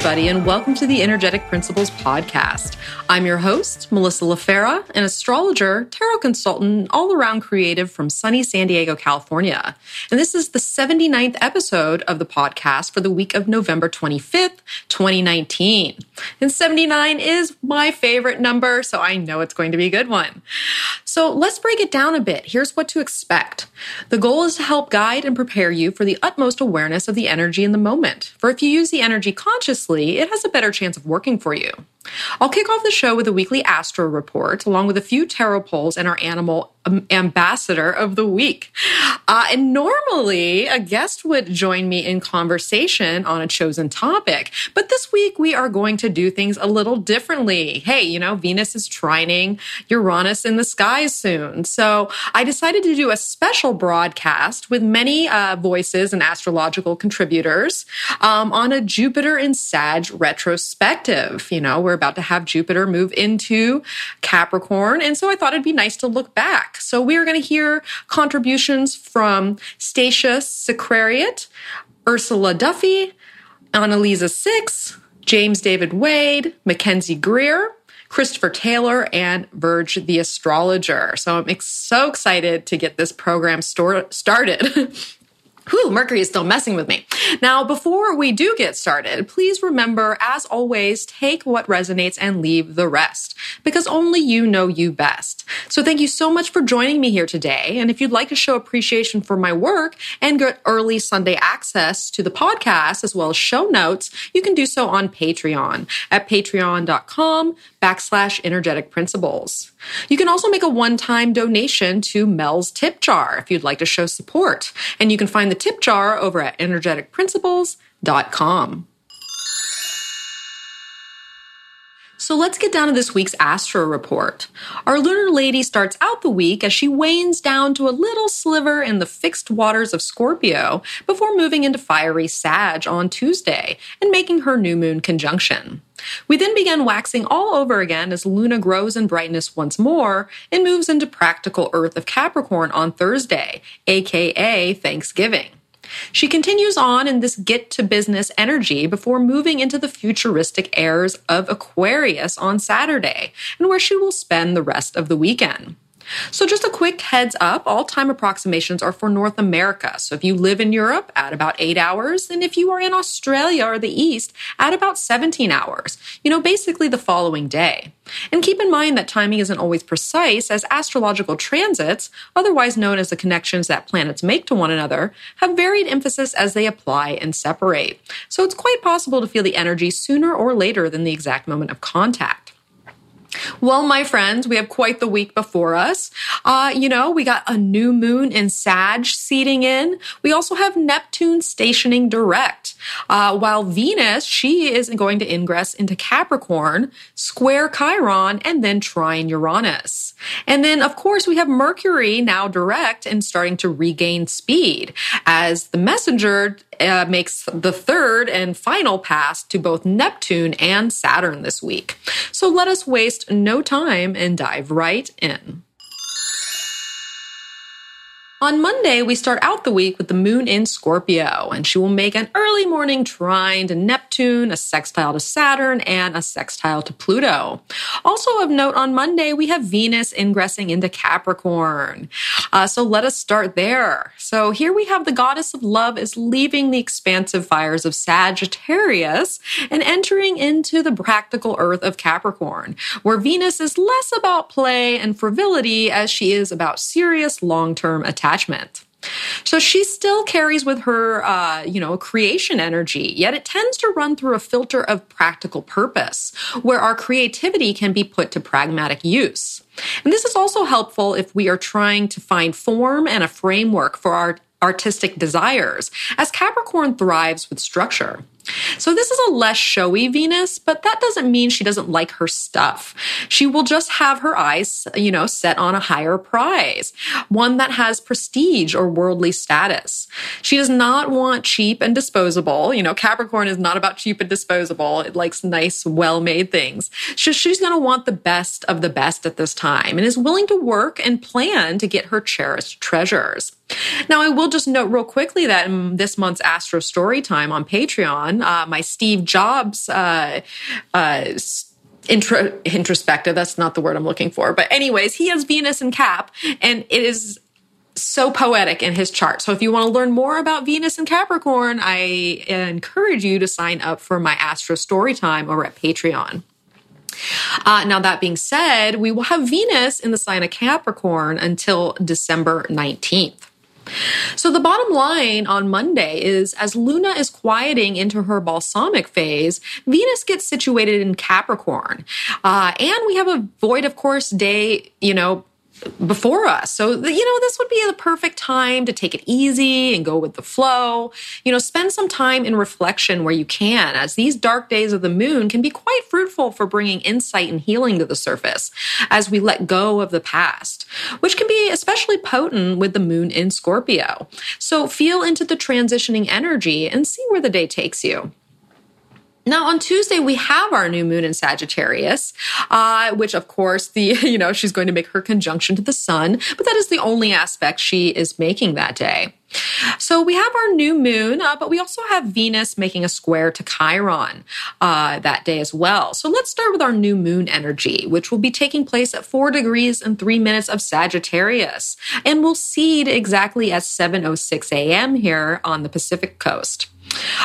everybody, and welcome to the Energetic Principles Podcast. I'm your host, Melissa LaFera, an astrologer, tarot consultant, all around creative from sunny San Diego, California. And this is the 79th episode of the podcast for the week of November 25th, 2019. And 79 is my favorite number, so I know it's going to be a good one. So let's break it down a bit. Here's what to expect. The goal is to help guide and prepare you for the utmost awareness of the energy in the moment. For if you use the energy consciously, it has a better chance of working for you. I'll kick off the show with a weekly astro report, along with a few tarot polls and our animal ambassador of the week. Uh, and normally, a guest would join me in conversation on a chosen topic. But this week, we are going to do things a little differently. Hey, you know, Venus is trining Uranus in the skies soon. So I decided to do a special broadcast with many uh, voices and astrological contributors um, on a Jupiter in Sag retrospective. You know, we're about to have Jupiter move into Capricorn. And so I thought it'd be nice to look back. So we are going to hear contributions from Stacia Sicariot, Ursula Duffy, Annalisa Six, James David Wade, Mackenzie Greer, Christopher Taylor, and Verge the Astrologer. So I'm so excited to get this program started. Whew, Mercury is still messing with me. Now, before we do get started, please remember, as always, take what resonates and leave the rest, because only you know you best. So thank you so much for joining me here today. And if you'd like to show appreciation for my work and get early Sunday access to the podcast, as well as show notes, you can do so on Patreon at patreon.com backslash energetic principles. You can also make a one-time donation to Mel's tip jar if you'd like to show support. And you can find the tip jar over at energeticprinciples.com. So let's get down to this week's astro report. Our lunar lady starts out the week as she wanes down to a little sliver in the fixed waters of Scorpio before moving into fiery Sag on Tuesday and making her new moon conjunction. We then begin waxing all over again as Luna grows in brightness once more and moves into practical Earth of Capricorn on Thursday, aka Thanksgiving. She continues on in this get to business energy before moving into the futuristic airs of Aquarius on Saturday, and where she will spend the rest of the weekend. So, just a quick heads up all time approximations are for North America. So, if you live in Europe, add about eight hours. And if you are in Australia or the East, add about 17 hours. You know, basically the following day. And keep in mind that timing isn't always precise, as astrological transits, otherwise known as the connections that planets make to one another, have varied emphasis as they apply and separate. So, it's quite possible to feel the energy sooner or later than the exact moment of contact. Well, my friends, we have quite the week before us. Uh, you know, we got a new moon in Sag seeding in. We also have Neptune stationing direct. Uh, while Venus, she is going to ingress into Capricorn, square Chiron, and then trine Uranus. And then, of course, we have Mercury now direct and starting to regain speed as the messenger uh, makes the third and final pass to both Neptune and Saturn this week. So let us waste no time and dive right in. On Monday, we start out the week with the moon in Scorpio, and she will make an early morning trine to Neptune, a sextile to Saturn, and a sextile to Pluto. Also of note, on Monday, we have Venus ingressing into Capricorn. Uh, so let us start there. So here we have the goddess of love is leaving the expansive fires of Sagittarius and entering into the practical earth of Capricorn, where Venus is less about play and frivolity as she is about serious long-term attachment attachment. So she still carries with her, uh, you know, creation energy, yet it tends to run through a filter of practical purpose, where our creativity can be put to pragmatic use. And this is also helpful if we are trying to find form and a framework for our artistic desires, as Capricorn thrives with structure. So this is a less showy Venus, but that doesn't mean she doesn't like her stuff. She will just have her eyes, you know, set on a higher prize, one that has prestige or worldly status. She does not want cheap and disposable. You know, Capricorn is not about cheap and disposable. It likes nice, well-made things. So she's going to want the best of the best at this time and is willing to work and plan to get her cherished treasures. Now, I will just note real quickly that in this month's Astro Story Time on Patreon, uh, my Steve Jobs uh, uh, intro, introspective, that's not the word I'm looking for. But, anyways, he has Venus in Cap, and it is so poetic in his chart. So if you want to learn more about Venus and Capricorn, I encourage you to sign up for my Astro Story Time over at Patreon. Uh, now, that being said, we will have Venus in the sign of Capricorn until December 19th. So the bottom line on Monday is as Luna is quieting into her balsamic phase, Venus gets situated in Capricorn. Uh, and we have a void of course day, you know, before us. So, you know, this would be the perfect time to take it easy and go with the flow. You know, spend some time in reflection where you can, as these dark days of the moon can be quite fruitful for bringing insight and healing to the surface as we let go of the past, which can be especially potent with the moon in Scorpio. So, feel into the transitioning energy and see where the day takes you. Now on Tuesday we have our new moon in Sagittarius, uh, which of course the you know she's going to make her conjunction to the sun, but that is the only aspect she is making that day. So we have our new moon, uh, but we also have Venus making a square to Chiron uh, that day as well. So let's start with our new moon energy, which will be taking place at four degrees and three minutes of Sagittarius, and will seed exactly at 7:06 a.m. here on the Pacific coast.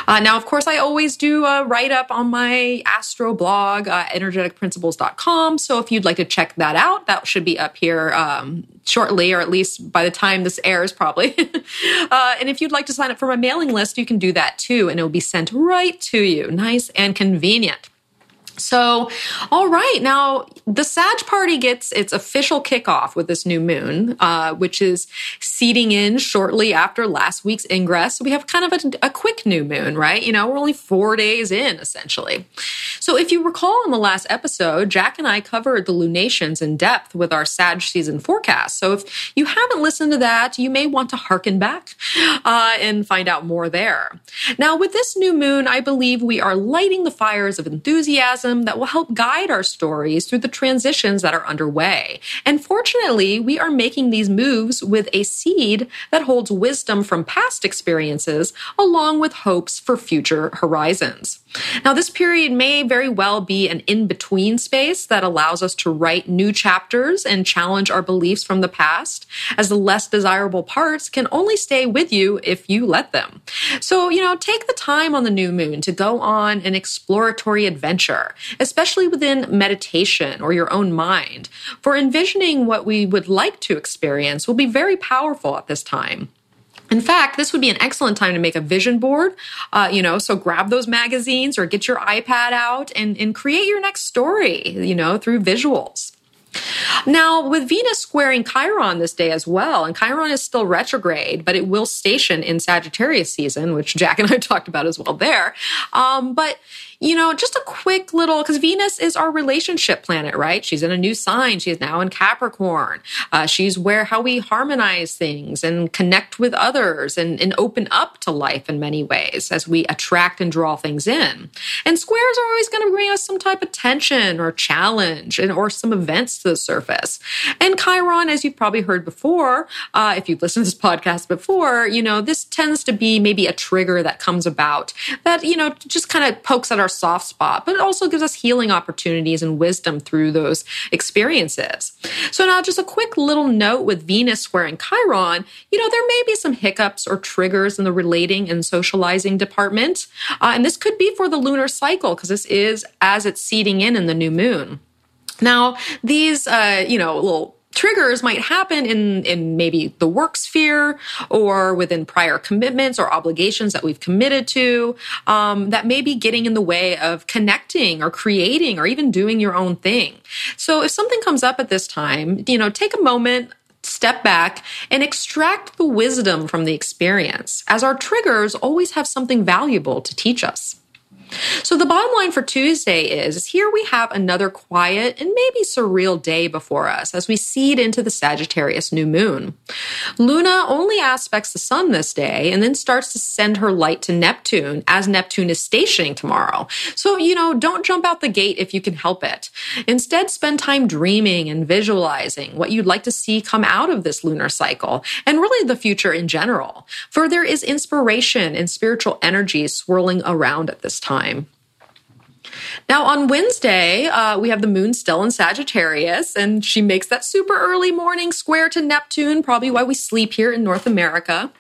Uh, now, of course, I always do a write up on my Astro blog, uh, energeticprinciples.com. So if you'd like to check that out, that should be up here um, shortly, or at least by the time this airs, probably. uh, and if you'd like to sign up for my mailing list, you can do that too, and it will be sent right to you. Nice and convenient. So, all right, now the Sag party gets its official kickoff with this new moon, uh, which is seeding in shortly after last week's ingress. So we have kind of a, a, quick new moon, right? You know, we're only four days in essentially. So if you recall in the last episode, Jack and I covered the lunations in depth with our Sag season forecast. So if you haven't listened to that, you may want to hearken back uh, and find out more there. Now, with this new moon, I believe we are lighting the fires of enthusiasm that will help guide our stories through the transitions that are underway. And fortunately, we are making these moves with a seed that holds wisdom from past experiences along with hopes for future horizons. Now, this period may very well be an in between space that allows us to write new chapters and challenge our beliefs from the past, as the less desirable parts can only stay with you if you let them. So, you know, take the time on the new moon to go on an exploratory adventure, especially within meditation or your own mind, for envisioning what we would like to experience will be very powerful at this time. In fact, this would be an excellent time to make a vision board. Uh, you know, so grab those magazines or get your iPad out and, and create your next story, you know, through visuals. Now, with Venus squaring Chiron this day as well, and Chiron is still retrograde, but it will station in Sagittarius season, which Jack and I talked about as well there. Um, but you know, just a quick little, because Venus is our relationship planet, right? She's in a new sign. She's now in Capricorn. Uh, she's where how we harmonize things and connect with others and, and open up to life in many ways as we attract and draw things in. And squares are always going to bring us some type of tension or challenge and, or some events to the surface. And Chiron, as you've probably heard before, uh, if you've listened to this podcast before, you know, this tends to be maybe a trigger that comes about that, you know, just kind of pokes at our our soft spot, but it also gives us healing opportunities and wisdom through those experiences. So now just a quick little note with Venus squaring Chiron, you know, there may be some hiccups or triggers in the relating and socializing department. Uh, and this could be for the lunar cycle because this is as it's seeding in in the new moon. Now, these, uh, you know, little triggers might happen in, in maybe the work sphere or within prior commitments or obligations that we've committed to um, that may be getting in the way of connecting or creating or even doing your own thing. So if something comes up at this time, you know, take a moment, step back and extract the wisdom from the experience, as our triggers always have something valuable to teach us. So the bottom line for Tuesday is, here we have another quiet and maybe surreal day before us as we seed into the Sagittarius new moon. Luna only aspects the sun this day and then starts to send her light to Neptune as Neptune is stationing tomorrow. So, you know, don't jump out the gate if you can help it. Instead, spend time dreaming and visualizing what you'd like to see come out of this lunar cycle and really the future in general. For there is inspiration and spiritual energy swirling around at this time time. Now, on Wednesday, uh, we have the moon still in Sagittarius, and she makes that super early morning square to Neptune, probably why we sleep here in North America.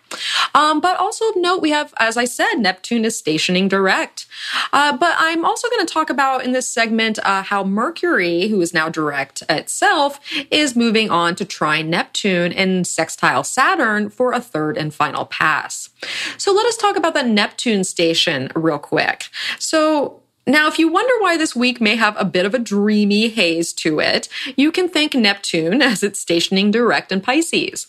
Um, but also of note, we have, as I said, Neptune is stationing direct. Uh, but I'm also going to talk about in this segment uh, how Mercury, who is now direct itself, is moving on to trine Neptune and sextile Saturn for a third and final pass. So let us talk about that Neptune station real quick. So now, if you wonder why this week may have a bit of a dreamy haze to it, you can thank Neptune as it's stationing direct in Pisces.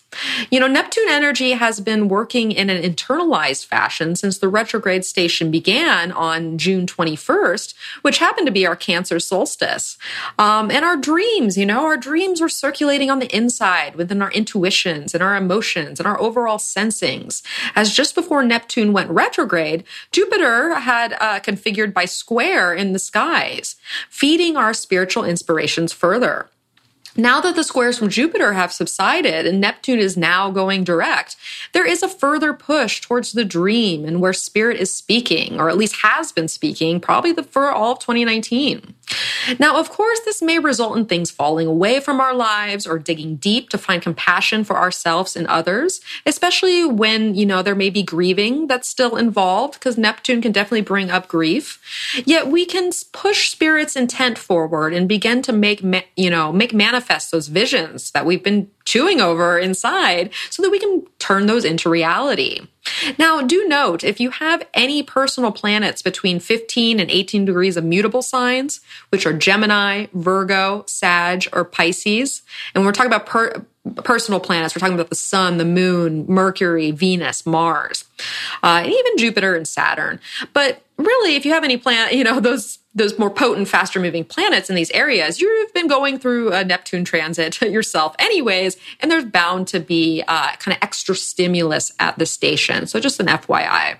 You know, Neptune energy has been working in an internalized fashion since the retrograde station began on June 21st, which happened to be our Cancer solstice. Um, and our dreams, you know, our dreams are circulating on the inside within our intuitions and our emotions and our overall sensings. As just before Neptune went retrograde, Jupiter had uh, configured by square in the skies, feeding our spiritual inspirations further. Now that the squares from Jupiter have subsided and Neptune is now going direct, there is a further push towards the dream and where spirit is speaking, or at least has been speaking, probably the, for all of 2019. Now, of course, this may result in things falling away from our lives or digging deep to find compassion for ourselves and others, especially when, you know, there may be grieving that's still involved because Neptune can definitely bring up grief. Yet we can push spirit's intent forward and begin to make, you know, make manifest those visions that we've been chewing over inside so that we can turn those into reality. Now, do note if you have any personal planets between 15 and 18 degrees of mutable signs, which are Gemini, Virgo, Sag, or Pisces, and when we're talking about per- personal planets, we're talking about the sun, the moon, Mercury, Venus, Mars, uh, and even Jupiter and Saturn. But really, if you have any planet, you know, those those more potent, faster moving planets in these areas, you've been going through a Neptune transit yourself, anyways, and there's bound to be uh, kind of extra stimulus at the station. So, just an FYI.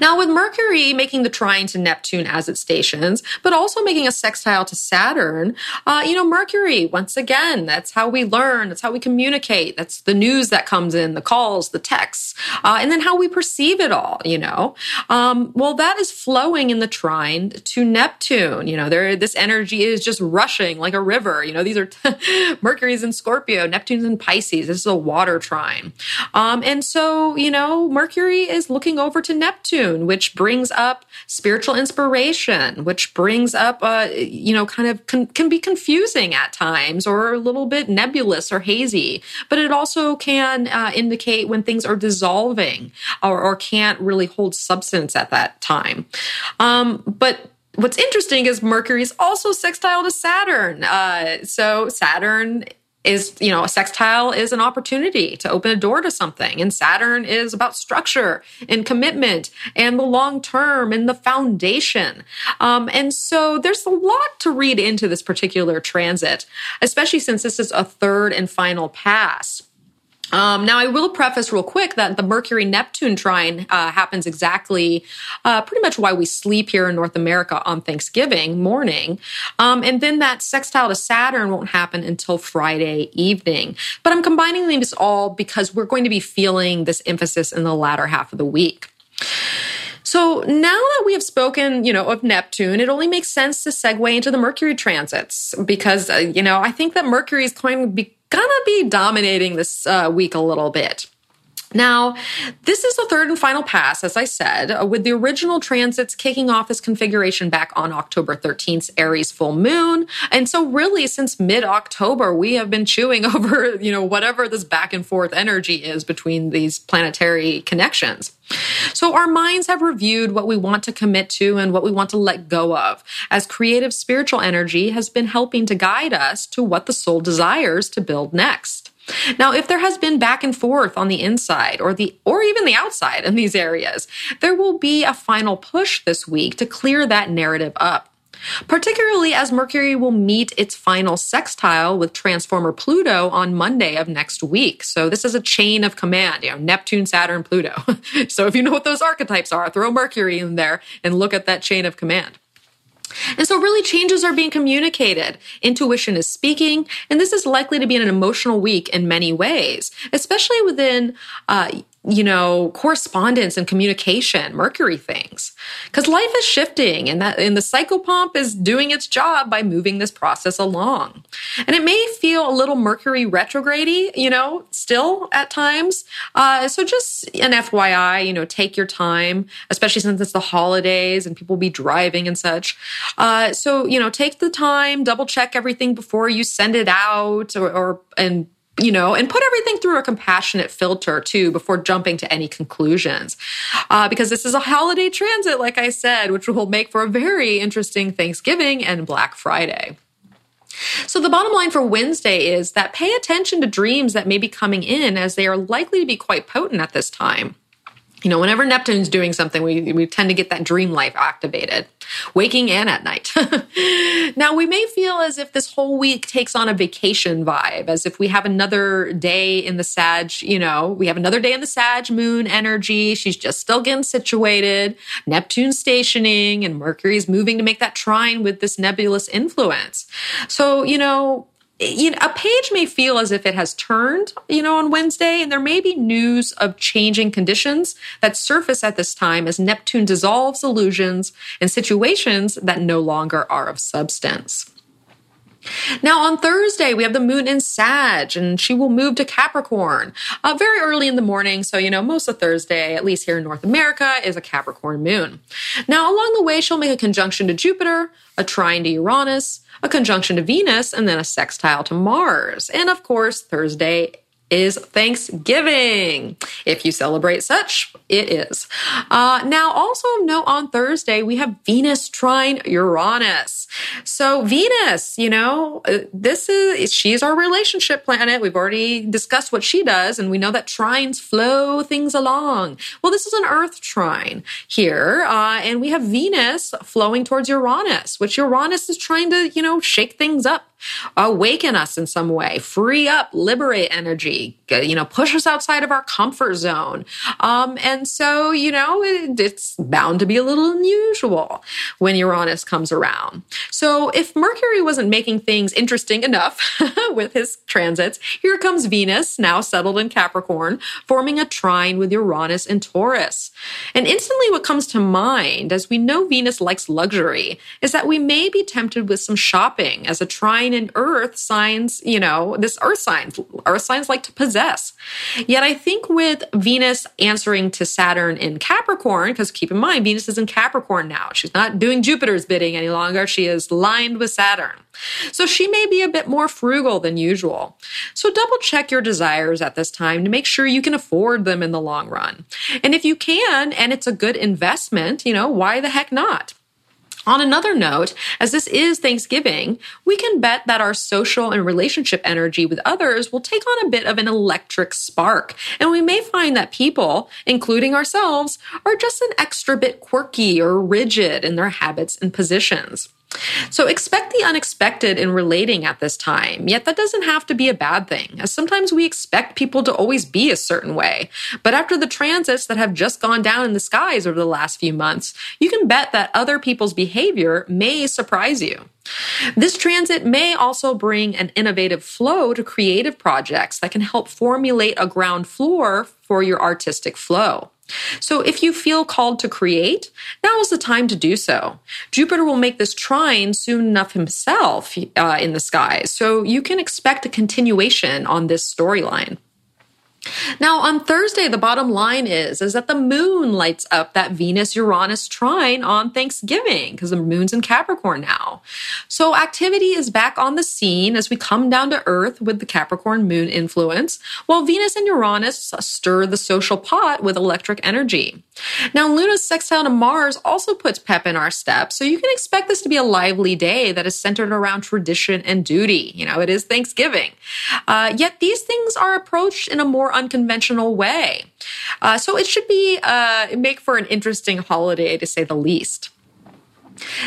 Now, with Mercury making the trine to Neptune as it stations, but also making a sextile to Saturn, uh, you know, Mercury, once again, that's how we learn, that's how we communicate, that's the news that comes in, the calls, the texts, uh, and then how we perceive it all, you know. Um, well, that is flowing in the trine to Neptune. You know, there, this energy is just rushing like a river. You know, these are Mercury's in Scorpio, Neptune's in Pisces. This is a water trine. Um, and so, you know, Mercury is looking over to Neptune, which brings up spiritual inspiration, which brings up, uh, you know, kind of con- can be confusing at times or a little bit nebulous or hazy. But it also can uh, indicate when things are dissolving or, or, can't really hold substance at that time. Um, but what's interesting is Mercury is also sextile to Saturn. Uh, so Saturn is you know a sextile is an opportunity to open a door to something. And saturn is about structure and commitment and the long term and the foundation. Um, and so there's a lot to read into this particular transit especially since this is a third and final pass um, now, I will preface real quick that the Mercury Neptune trine uh, happens exactly uh, pretty much why we sleep here in North America on Thanksgiving morning. Um, and then that sextile to Saturn won't happen until Friday evening. But I'm combining these all because we're going to be feeling this emphasis in the latter half of the week. So now that we have spoken, you know, of Neptune, it only makes sense to segue into the Mercury transits because, uh, you know, I think that Mercury is going to be gonna be dominating this uh, week a little bit. Now, this is the third and final pass, as I said, uh, with the original transits kicking off this configuration back on October 13th, Aries full moon. And so really since mid-October, we have been chewing over, you know, whatever this back and forth energy is between these planetary connections. So our minds have reviewed what we want to commit to and what we want to let go of, as creative spiritual energy has been helping to guide us to what the soul desires to build next. Now, if there has been back and forth on the inside or the or even the outside in these areas, there will be a final push this week to clear that narrative up. Particularly as Mercury will meet its final sextile with transformer Pluto on Monday of next week. So this is a chain of command, you know, Neptune, Saturn, Pluto. so if you know what those archetypes are, throw Mercury in there and look at that chain of command. And so, really, changes are being communicated. Intuition is speaking, and this is likely to be an emotional week in many ways, especially within uh, you know, correspondence and communication, Mercury things. Because life is shifting and that and the psychopomp is doing its job by moving this process along. And it may feel a little Mercury retrogrady, you know, still at times. Uh, so just an FYI, you know, take your time, especially since it's the holidays and people will be driving and such. Uh, so, you know, take the time, double check everything before you send it out or, or and you know, and put everything through a compassionate filter too before jumping to any conclusions. Uh, because this is a holiday transit, like I said, which will make for a very interesting Thanksgiving and Black Friday. So, the bottom line for Wednesday is that pay attention to dreams that may be coming in as they are likely to be quite potent at this time you know, whenever Neptune's doing something, we, we tend to get that dream life activated, waking and at night. now, we may feel as if this whole week takes on a vacation vibe, as if we have another day in the Sag, you know, we have another day in the Sag moon energy. She's just still getting situated, Neptune stationing, and Mercury's moving to make that trine with this nebulous influence. So, you know, you know, a page may feel as if it has turned, you know, on Wednesday, and there may be news of changing conditions that surface at this time as Neptune dissolves illusions and situations that no longer are of substance. Now, on Thursday, we have the moon in Sag, and she will move to Capricorn uh, very early in the morning. So, you know, most of Thursday, at least here in North America, is a Capricorn moon. Now, along the way, she'll make a conjunction to Jupiter, a trine to Uranus, a conjunction to Venus, and then a sextile to Mars. And of course, Thursday is Thanksgiving. If you celebrate such, it is. Uh, now, also note on Thursday, we have Venus trine Uranus. So Venus, you know, uh, this is, she's our relationship planet. We've already discussed what she does, and we know that trines flow things along. Well, this is an Earth trine here, uh, and we have Venus flowing towards Uranus, which Uranus is trying to, you know, shake things up awaken us in some way, free up, liberate energy, you know, push us outside of our comfort zone. Um, and so, you know, it, it's bound to be a little unusual when Uranus comes around. So if Mercury wasn't making things interesting enough with his transits, here comes Venus, now settled in Capricorn, forming a trine with Uranus and Taurus. And instantly what comes to mind, as we know Venus likes luxury, is that we may be tempted with some shopping as a trine sign in earth signs, you know, this earth signs, earth signs like to possess. Yet I think with Venus answering to Saturn in Capricorn, because keep in mind, Venus is in Capricorn now. She's not doing Jupiter's bidding any longer. She is lined with Saturn. So she may be a bit more frugal than usual. So double check your desires at this time to make sure you can afford them in the long run. And if you can, and it's a good investment, you know, why the heck not? On another note, as this is Thanksgiving, we can bet that our social and relationship energy with others will take on a bit of an electric spark. And we may find that people, including ourselves, are just an extra bit quirky or rigid in their habits and positions. So expect the unexpected in relating at this time, yet that doesn't have to be a bad thing, as sometimes we expect people to always be a certain way. But after the transits that have just gone down in the skies over the last few months, you can bet that other people's behavior may surprise you. This transit may also bring an innovative flow to creative projects that can help formulate a ground floor for your artistic flow. So if you feel called to create, now is the time to do so. Jupiter will make this trine soon enough himself uh, in the skies, so you can expect a continuation on this storyline. Now, on Thursday, the bottom line is, is that the moon lights up that Venus Uranus trine on Thanksgiving because the moon's in Capricorn now. So activity is back on the scene as we come down to earth with the Capricorn moon influence, while Venus and Uranus stir the social pot with electric energy. Now, Luna's sextile to Mars also puts pep in our step, so you can expect this to be a lively day that is centered around tradition and duty. You know, it is Thanksgiving. Uh, yet these things are approached in a more unconventional way. Uh, so it should be uh, make for an interesting holiday to say the least.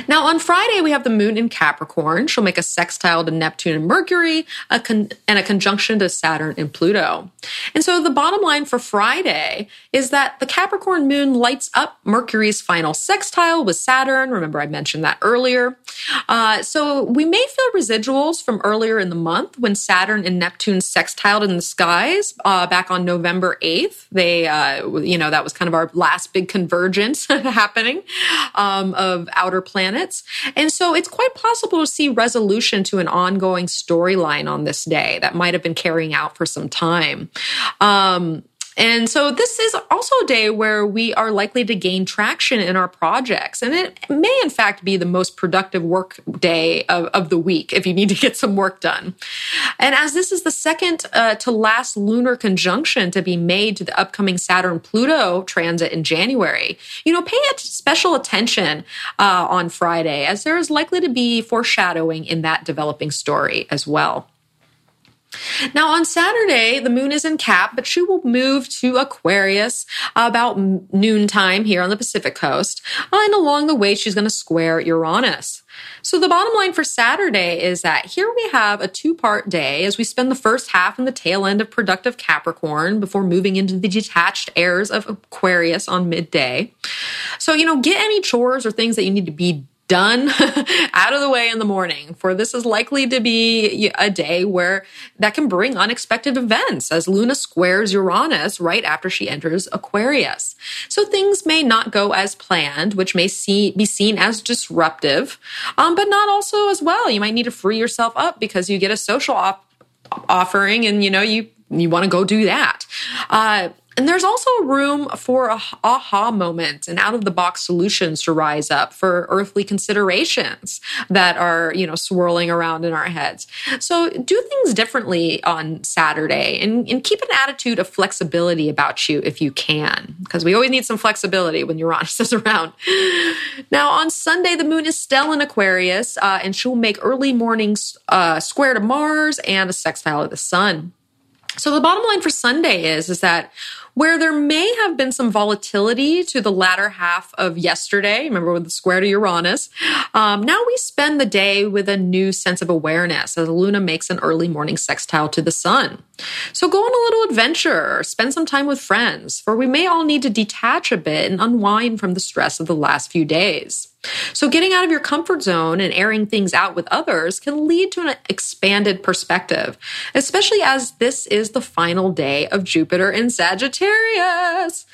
Now, on Friday, we have the moon in Capricorn. She'll make a sextile to Neptune and Mercury a con- and a conjunction to Saturn and Pluto. And so, the bottom line for Friday is that the Capricorn moon lights up Mercury's final sextile with Saturn. Remember, I mentioned that earlier. Uh, so, we may feel residuals from earlier in the month when Saturn and Neptune sextiled in the skies uh, back on November 8th. They, uh, you know, that was kind of our last big convergence happening um, of outer planets. And so it's quite possible to see resolution to an ongoing storyline on this day that might have been carrying out for some time. Um, and so this is also a day where we are likely to gain traction in our projects. And it may, in fact, be the most productive work day of, of the week if you need to get some work done. And as this is the second uh, to last lunar conjunction to be made to the upcoming Saturn Pluto transit in January, you know, pay special attention uh, on Friday as there is likely to be foreshadowing in that developing story as well. Now, on Saturday, the moon is in Cap, but she will move to Aquarius about noontime here on the Pacific coast. Uh, and along the way, she's going to square Uranus. So, the bottom line for Saturday is that here we have a two part day as we spend the first half in the tail end of productive Capricorn before moving into the detached airs of Aquarius on midday. So, you know, get any chores or things that you need to be done out of the way in the morning for this is likely to be a day where that can bring unexpected events as Luna squares Uranus right after she enters Aquarius. So things may not go as planned, which may see, be seen as disruptive, um, but not also as well. You might need to free yourself up because you get a social op- offering and you know you you want to go do that. Uh, and there's also room for a aha moment and out of the box solutions to rise up for earthly considerations that are, you know, swirling around in our heads. So do things differently on Saturday and, and keep an attitude of flexibility about you if you can, because we always need some flexibility when Uranus is around. Now, on Sunday, the moon is still in Aquarius uh, and she'll make early mornings uh, square to Mars and a sextile to the sun. So the bottom line for Sunday is, is that where there may have been some volatility to the latter half of yesterday, remember with the square to Uranus, um, now we spend the day with a new sense of awareness as Luna makes an early morning sextile to the sun. So go on a little adventure, spend some time with friends, for we may all need to detach a bit and unwind from the stress of the last few days. So, getting out of your comfort zone and airing things out with others can lead to an expanded perspective, especially as this is the final day of Jupiter in Sagittarius serious.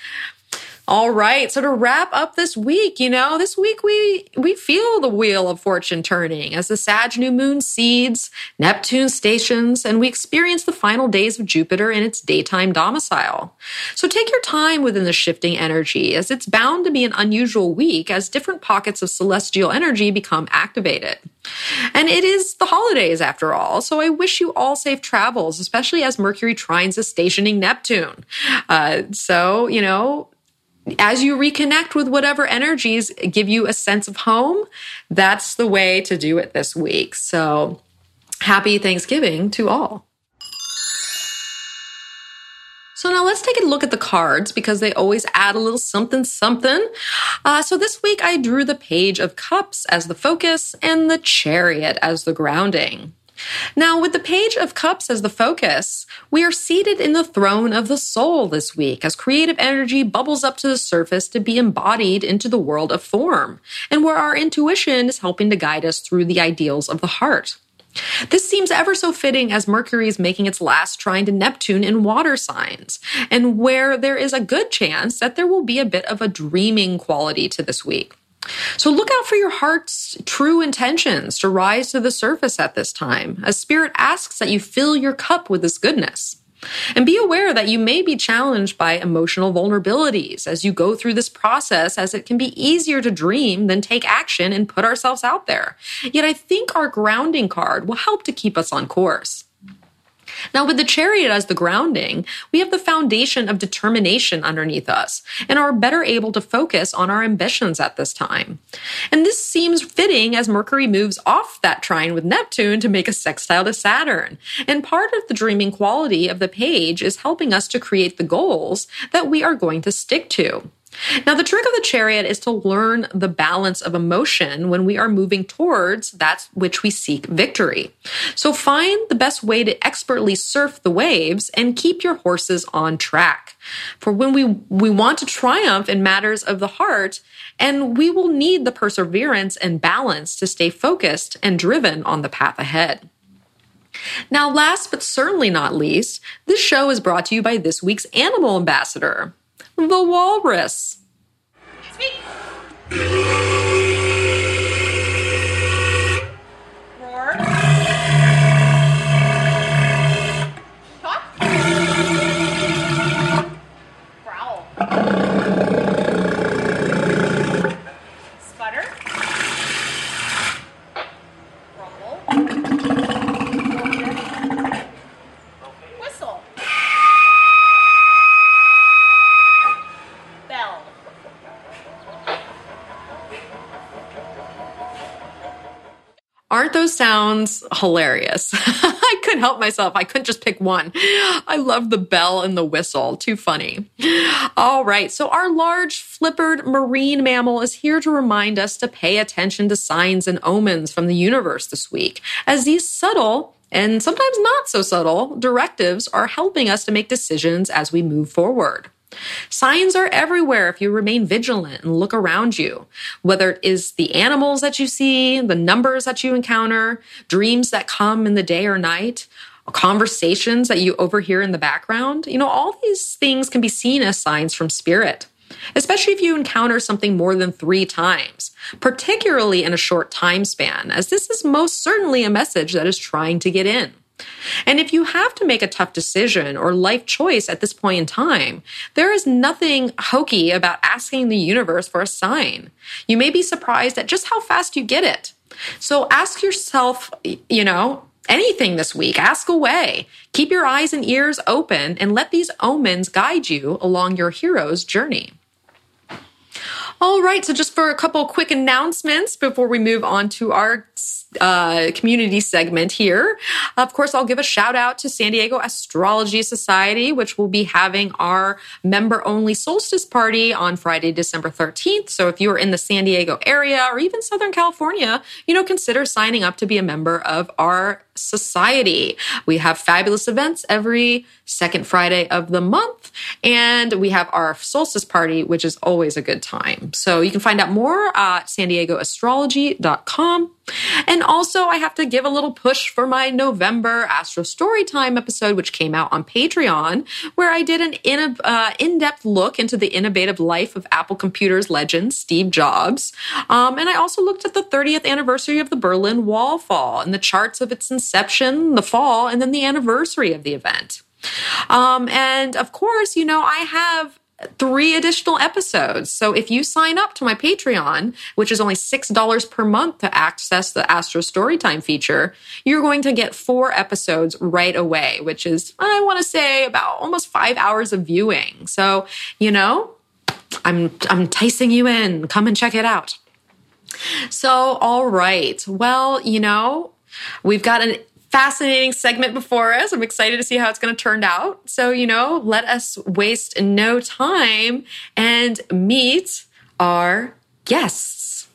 All right. So to wrap up this week, you know, this week we we feel the wheel of fortune turning as the Sag new moon seeds, Neptune stations, and we experience the final days of Jupiter in its daytime domicile. So take your time within the shifting energy as it's bound to be an unusual week as different pockets of celestial energy become activated. And it is the holidays after all, so I wish you all safe travels, especially as Mercury trines a stationing Neptune. Uh, so, you know, as you reconnect with whatever energies give you a sense of home, that's the way to do it this week. So happy Thanksgiving to all. So now let's take a look at the cards because they always add a little something something. Uh, so this week I drew the Page of Cups as the focus and the Chariot as the grounding. Now, with the Page of Cups as the focus, we are seated in the throne of the soul this week as creative energy bubbles up to the surface to be embodied into the world of form, and where our intuition is helping to guide us through the ideals of the heart. This seems ever so fitting as Mercury is making its last trine to Neptune in water signs, and where there is a good chance that there will be a bit of a dreaming quality to this week. So look out for your heart's true intentions to rise to the surface at this time, as Spirit asks that you fill your cup with this goodness. And be aware that you may be challenged by emotional vulnerabilities as you go through this process, as it can be easier to dream than take action and put ourselves out there. Yet I think our grounding card will help to keep us on course. Now, with the chariot as the grounding, we have the foundation of determination underneath us and are better able to focus on our ambitions at this time. And this seems fitting as Mercury moves off that trine with Neptune to make a sextile to Saturn. And part of the dreaming quality of the page is helping us to create the goals that we are going to stick to. Now, the trick of the chariot is to learn the balance of emotion when we are moving towards that which we seek victory. So find the best way to expertly surf the waves and keep your horses on track. For when we, we want to triumph in matters of the heart, and we will need the perseverance and balance to stay focused and driven on the path ahead. Now, last but certainly not least, this show is brought to you by this week's animal ambassador the walrus. Speak. Aren't those sounds hilarious? I couldn't help myself. I couldn't just pick one. I love the bell and the whistle. Too funny. All right. So our large flippered marine mammal is here to remind us to pay attention to signs and omens from the universe this week, as these subtle and sometimes not so subtle directives are helping us to make decisions as we move forward. Signs are everywhere if you remain vigilant and look around you, whether it is the animals that you see, the numbers that you encounter, dreams that come in the day or night, conversations that you overhear in the background. You know, all these things can be seen as signs from spirit, especially if you encounter something more than three times, particularly in a short time span, as this is most certainly a message that is trying to get in. And if you have to make a tough decision or life choice at this point in time, there is nothing hokey about asking the universe for a sign. You may be surprised at just how fast you get it. So ask yourself, you know, anything this week, ask away. Keep your eyes and ears open and let these omens guide you along your hero's journey. All right, so just for a couple quick announcements before we move on to our uh, community segment here. Of course, I'll give a shout out to San Diego Astrology Society, which will be having our member only solstice party on Friday, December 13th. So if you are in the San Diego area or even Southern California, you know, consider signing up to be a member of our society. We have fabulous events every second Friday of the month, and we have our solstice party, which is always a good time. So you can find out more at san diego astrology.com. And also, I have to give a little push for my November Astro Storytime episode, which came out on Patreon, where I did an in, uh, in-depth look into the innovative life of Apple Computers legend Steve Jobs. Um, and I also looked at the 30th anniversary of the Berlin Wall fall and the charts of its inception, the fall, and then the anniversary of the event. Um, and of course, you know, I have three additional episodes. So if you sign up to my Patreon, which is only $6 per month to access the Astro Storytime feature, you're going to get four episodes right away, which is, I want to say, about almost five hours of viewing. So, you know, I'm, I'm enticing you in. Come and check it out. So, all right. Well, you know, we've got an fascinating segment before us. I'm excited to see how it's going to turn out. So, you know, let us waste no time and meet our guests.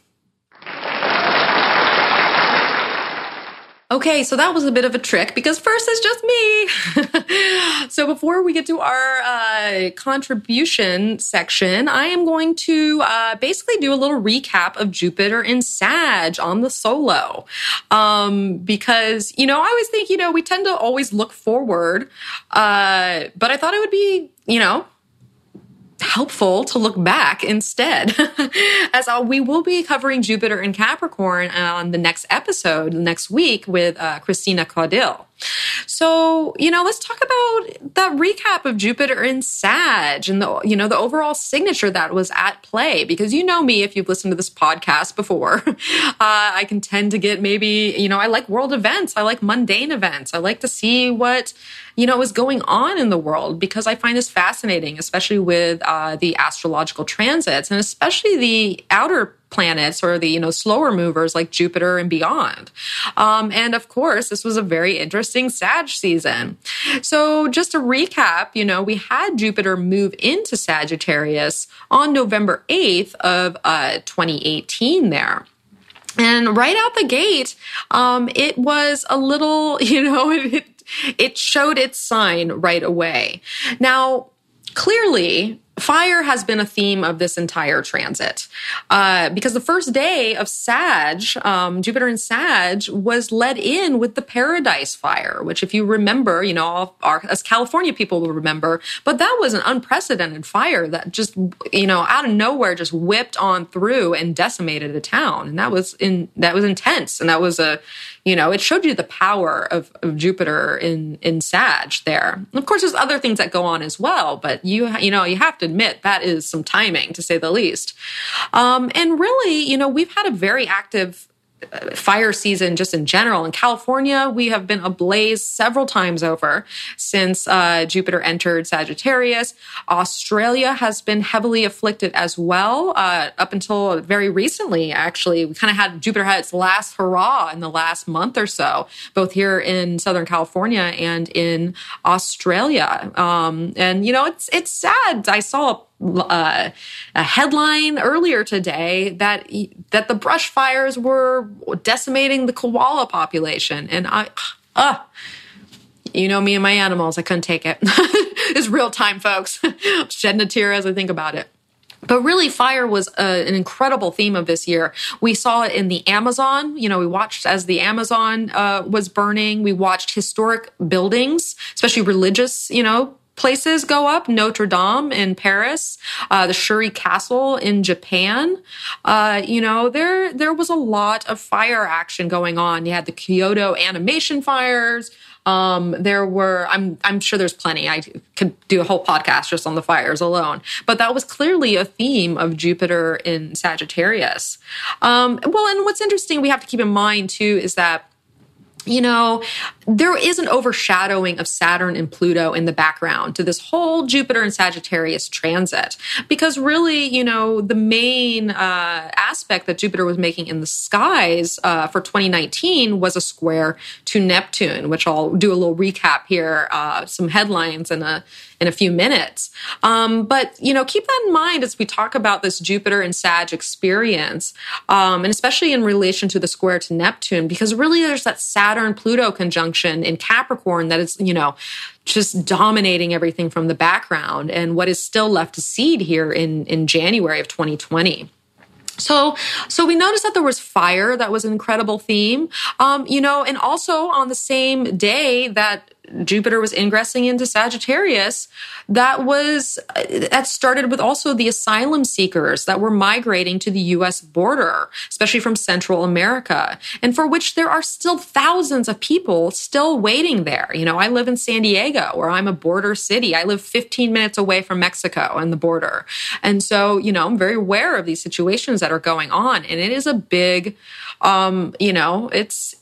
Okay, so that was a bit of a trick because first it's just me. so before we get to our uh, contribution section, I am going to uh, basically do a little recap of Jupiter in Sag on the solo. Um, because, you know, I always think, you know, we tend to always look forward. Uh, but I thought it would be, you know, helpful to look back instead, as uh, we will be covering Jupiter in Capricorn on the next episode next week with uh, Christina Caudil. So, you know, let's talk about that recap of Jupiter in Sag and the, you know, the overall signature that was at play. Because you know me, if you've listened to this podcast before, uh, I can tend to get maybe, you know, I like world events. I like mundane events. I like to see what, you know, is going on in the world because I find this fascinating, especially with uh, the astrological transits and especially the outer planets or the you know slower movers like Jupiter and beyond. Um, and of course, this was a very interesting Sag season. So just to recap, you know, we had Jupiter move into Sagittarius on November 8th of uh, 2018 there. And right out the gate, um, it was a little, you know, it, it showed its sign right away. Now, clearly, fire has been a theme of this entire transit. Uh, because the first day of Sag, um, Jupiter and Sag, was led in with the Paradise Fire, which, if you remember, you know, our, as California people will remember, but that was an unprecedented fire that just, you know, out of nowhere just whipped on through and decimated a town, and that was in that was intense, and that was a you know, it showed you the power of, of Jupiter in in Sag there. And of course, there's other things that go on as well, but you you know you have to admit that is some timing to say the least. Um, and really, you know, we've had a very active fire season just in general. In California, we have been ablaze several times over since uh, Jupiter entered Sagittarius. Australia has been heavily afflicted as well. Uh, up until very recently, actually, we kind of had Jupiter had its last hurrah in the last month or so, both here in Southern California and in Australia. Um, and you know, it's it's sad. I saw uh, a headline earlier today that that the brush fires were decimating the koala population, and I, uh, you know me and my animals, I couldn't take it. it's real time, folks. shedding a tear as I think about it. But really, fire was uh, an incredible theme of this year. We saw it in the Amazon. You know, we watched as the Amazon uh, was burning. We watched historic buildings, especially religious, you know, places go up Notre Dame in Paris, uh, the Shuri Castle in Japan. Uh, you know, there there was a lot of fire action going on. You had the Kyoto animation fires. Um, there were, I'm, I'm sure there's plenty. I could do a whole podcast just on the fires alone, but that was clearly a theme of Jupiter in Sagittarius. Um, well, and what's interesting, we have to keep in mind too, is that you know, there is an overshadowing of Saturn and Pluto in the background to this whole Jupiter and Sagittarius transit. Because really, you know, the main uh, aspect that Jupiter was making in the skies uh, for 2019 was a square to Neptune, which I'll do a little recap here, uh, some headlines and a in a few minutes. Um, but you know, keep that in mind as we talk about this Jupiter and Sag experience, um, and especially in relation to the square to Neptune, because really there's that Saturn Pluto conjunction in Capricorn that is, you know, just dominating everything from the background, and what is still left to seed here in in January of 2020. So, so we noticed that there was fire. That was an incredible theme. Um, you know, and also on the same day that Jupiter was ingressing into Sagittarius, that was that started with also the asylum seekers that were migrating to the US border, especially from Central America, and for which there are still thousands of people still waiting there. You know, I live in San Diego, where I'm a border city. I live 15 minutes away from Mexico and the border. And so, you know, I'm very aware of these situations that are going on, and it is a big um, you know, it's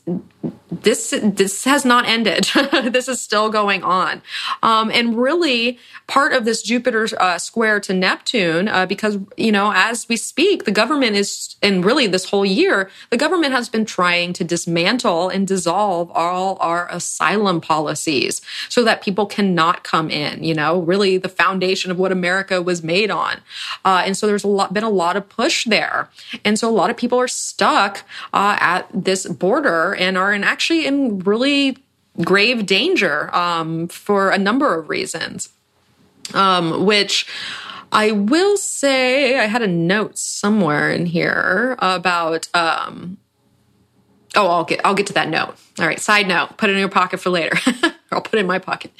this this has not ended. this is still going on, um, and really part of this Jupiter uh, square to Neptune, uh, because you know, as we speak, the government is, and really this whole year, the government has been trying to dismantle and dissolve all our asylum policies so that people cannot come in. You know, really the foundation of what America was made on, uh, and so there's a lot been a lot of push there, and so a lot of people are stuck uh, at this border and are in actually in really grave danger um, for a number of reasons, um, which. I will say I had a note somewhere in here about um, oh I'll get I'll get to that note. All right, side note, put it in your pocket for later. I'll put it in my pocket.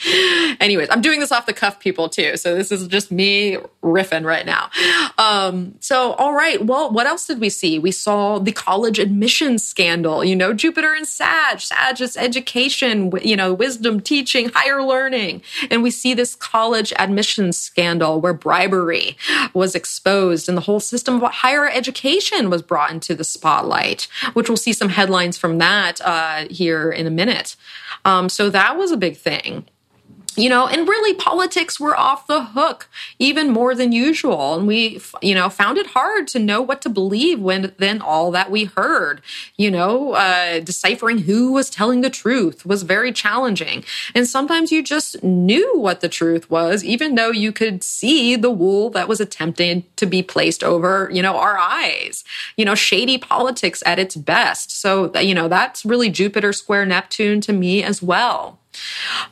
Anyways, I'm doing this off the cuff, people, too. So this is just me riffing right now. Um, so, all right. Well, what else did we see? We saw the college admissions scandal, you know, Jupiter and Sag, Sag is education, you know, wisdom, teaching, higher learning. And we see this college admissions scandal where bribery was exposed and the whole system of higher education was brought into the spotlight, which we'll see some headlines from that uh, here in a minute. Um, so that was a big thing you know and really politics were off the hook even more than usual. And we you know found it hard to know what to believe when then all that we heard you know uh, deciphering who was telling the truth was very challenging. And sometimes you just knew what the truth was even though you could see the wool that was attempting to be placed over you know our eyes. You know shady politics at its best. So you know that's really jupiter square neptune to me as well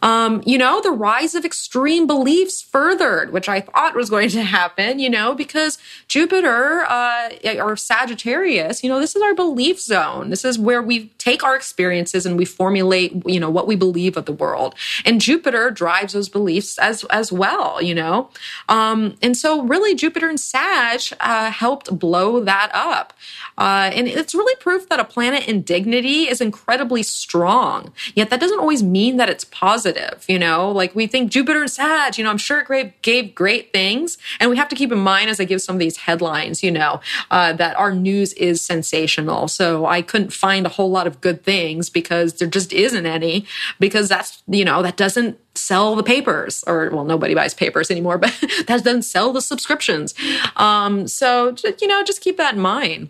um, you know, the rise of extreme beliefs furthered, which I thought was going to happen, you know, because Jupiter uh, or Sagittarius, you know, this is our belief zone. This is where we take our experiences and we formulate, you know, what we believe of the world. And Jupiter drives those beliefs as as well, you know. Um, and so, really, Jupiter and Sag uh, helped blow that up. Uh, and it's really proof that a planet in dignity is incredibly strong. Yet that doesn't always mean that it's positive, you know? Like we think Jupiter and Sag, you know, I'm sure it gave great things. And we have to keep in mind as I give some of these headlines, you know, uh, that our news is sensational. So I couldn't find a whole lot of good things because there just isn't any, because that's, you know, that doesn't sell the papers or well nobody buys papers anymore but that doesn't sell the subscriptions um, so you know just keep that in mind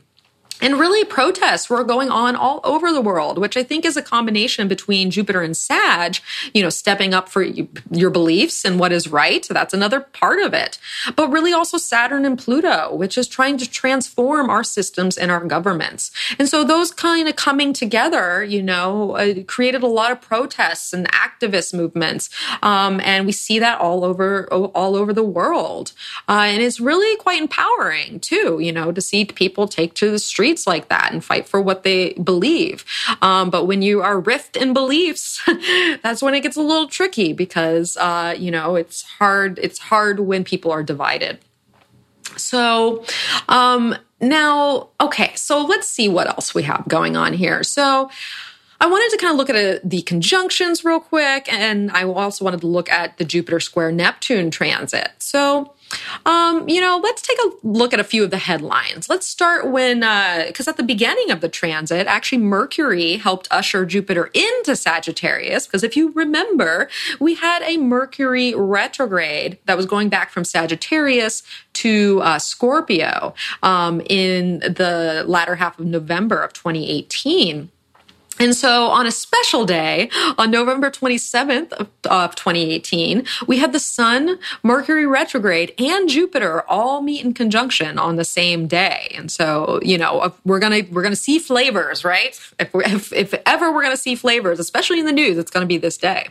and really, protests were going on all over the world, which I think is a combination between Jupiter and Sag, you know, stepping up for your beliefs and what is right. That's another part of it. But really also Saturn and Pluto, which is trying to transform our systems and our governments. And so those kind of coming together, you know, uh, created a lot of protests and activist movements. Um, and we see that all over, all over the world. Uh, and it's really quite empowering too, you know, to see people take to the streets streets like that and fight for what they believe. Um, but when you are rift in beliefs, that's when it gets a little tricky because uh, you know it's hard. It's hard when people are divided. So um, now, okay, so let's see what else we have going on here. So. I wanted to kind of look at a, the conjunctions real quick, and I also wanted to look at the Jupiter square Neptune transit. So, um, you know, let's take a look at a few of the headlines. Let's start when, because uh, at the beginning of the transit, actually Mercury helped usher Jupiter into Sagittarius. Because if you remember, we had a Mercury retrograde that was going back from Sagittarius to uh, Scorpio um, in the latter half of November of 2018. And so on a special day, on November 27th of, of, 2018, we had the Sun, Mercury retrograde, and Jupiter all meet in conjunction on the same day. And so, you know, we're gonna we're gonna see flavors, right? If, if, if ever we're gonna see flavors, especially in the news, it's gonna be this day.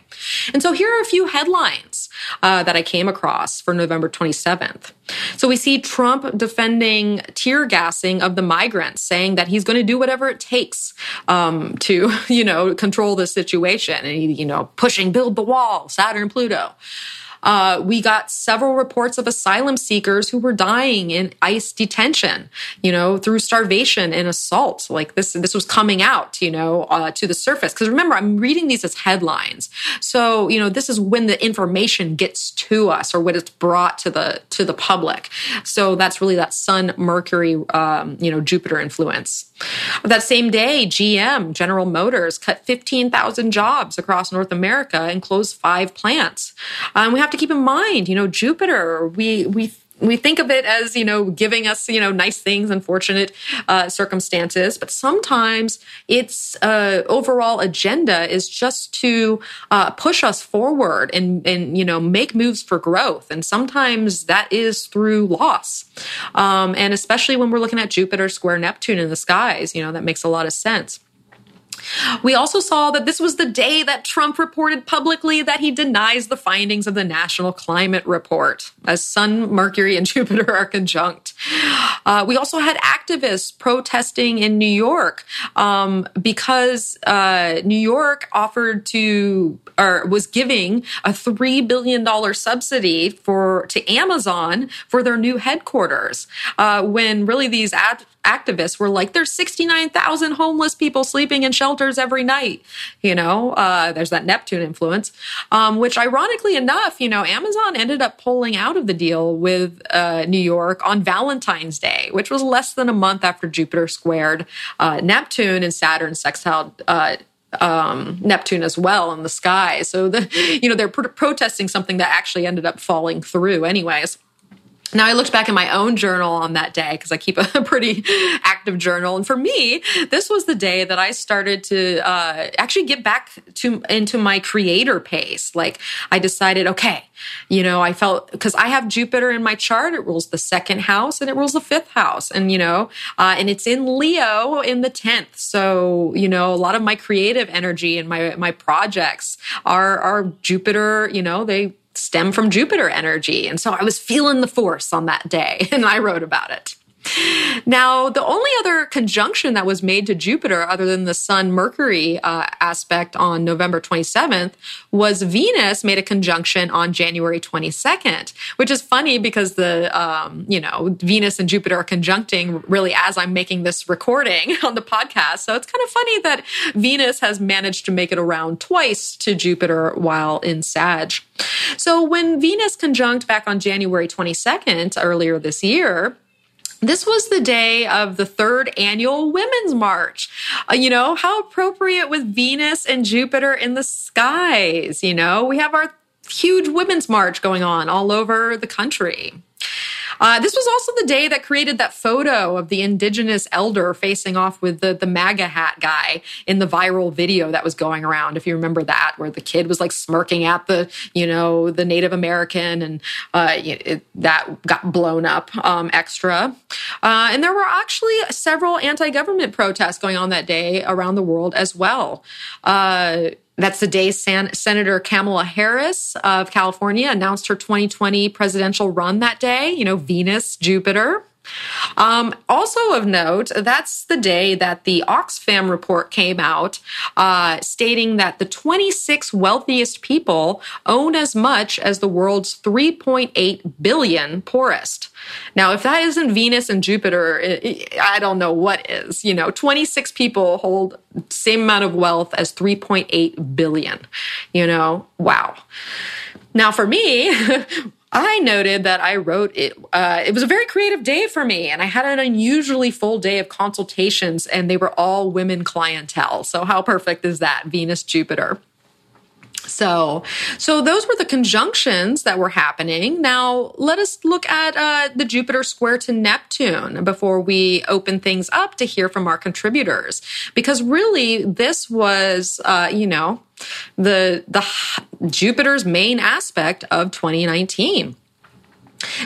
And so here are a few headlines uh, that I came across for November 27th. So we see Trump defending tear gassing of the migrants, saying that he's going to do whatever it takes um, to, you know, control the situation, and you know, pushing build the wall, Saturn, Pluto. Uh, we got several reports of asylum seekers who were dying in ICE detention, you know, through starvation and assault. Like this, this was coming out, you know, uh, to the surface. Because remember, I'm reading these as headlines, so you know, this is when the information gets to us or when it's brought to the to the public. So that's really that Sun, Mercury, um, you know, Jupiter influence. That same day, GM, General Motors, cut 15,000 jobs across North America and closed five plants. Um, we have to keep in mind, you know, Jupiter, we, we we think of it as you know giving us you know nice things unfortunate uh, circumstances but sometimes its uh, overall agenda is just to uh, push us forward and and you know make moves for growth. And sometimes that is through loss. Um, and especially when we're looking at jupiter square neptune in the skies you know that makes a lot of sense We also saw that this was the day that Trump reported publicly that he denies the findings of the National Climate Report, as Sun, Mercury, and Jupiter are conjunct. Uh, we also had activists protesting in New York um, because uh, New York offered to or was giving a three billion dollar subsidy for to Amazon for their new headquarters. Uh, when really these ad- activists were like, "There's 69,000 homeless people sleeping in shelters every night." You know, uh, there's that Neptune influence, um, which ironically enough, you know, Amazon ended up pulling out of the deal with uh, New York on Valentine's Day, which was less than a month after Jupiter squared uh, Neptune and Saturn sextile uh, um, Neptune as well in the sky. So the you know they're pr- protesting something that actually ended up falling through, anyways. Now, I looked back in my own journal on that day because I keep a pretty active journal. And for me, this was the day that I started to uh, actually get back to into my creator pace. Like I decided, okay, you know, I felt because I have Jupiter in my chart. It rules the second house and it rules the fifth house. And, you know, uh, and it's in Leo in the 10th. So, you know, a lot of my creative energy and my, my projects are, are Jupiter, you know, they, stem from Jupiter energy. And so I was feeling the force on that day and I wrote about it. Now, the only other conjunction that was made to Jupiter, other than the Sun Mercury uh, aspect on November 27th, was Venus made a conjunction on January 22nd, which is funny because the, um, you know, Venus and Jupiter are conjuncting really as I'm making this recording on the podcast. So it's kind of funny that Venus has managed to make it around twice to Jupiter while in Sag. So when Venus conjunct back on January 22nd earlier this year, this was the day of the third annual Women's March. Uh, you know, how appropriate with Venus and Jupiter in the skies. You know, we have our huge Women's March going on all over the country. Uh, this was also the day that created that photo of the indigenous elder facing off with the, the MAGA hat guy in the viral video that was going around. If you remember that, where the kid was like smirking at the, you know, the Native American and uh, it, that got blown up um, extra. Uh, and there were actually several anti government protests going on that day around the world as well. Uh, that's the day San- Senator Kamala Harris of California announced her 2020 presidential run that day. You know, Venus, Jupiter. Um, also of note, that's the day that the Oxfam report came out, uh, stating that the 26 wealthiest people own as much as the world's 3.8 billion poorest. Now, if that isn't Venus and Jupiter, I don't know what is. You know, 26 people hold same amount of wealth as 3.8 billion. You know, wow. Now, for me, I noted that I wrote it. Uh, it was a very creative day for me, and I had an unusually full day of consultations, and they were all women clientele. So, how perfect is that? Venus, Jupiter. So, so those were the conjunctions that were happening. Now, let us look at uh, the Jupiter square to Neptune before we open things up to hear from our contributors, because really, this was, uh, you know, the the Jupiter's main aspect of 2019.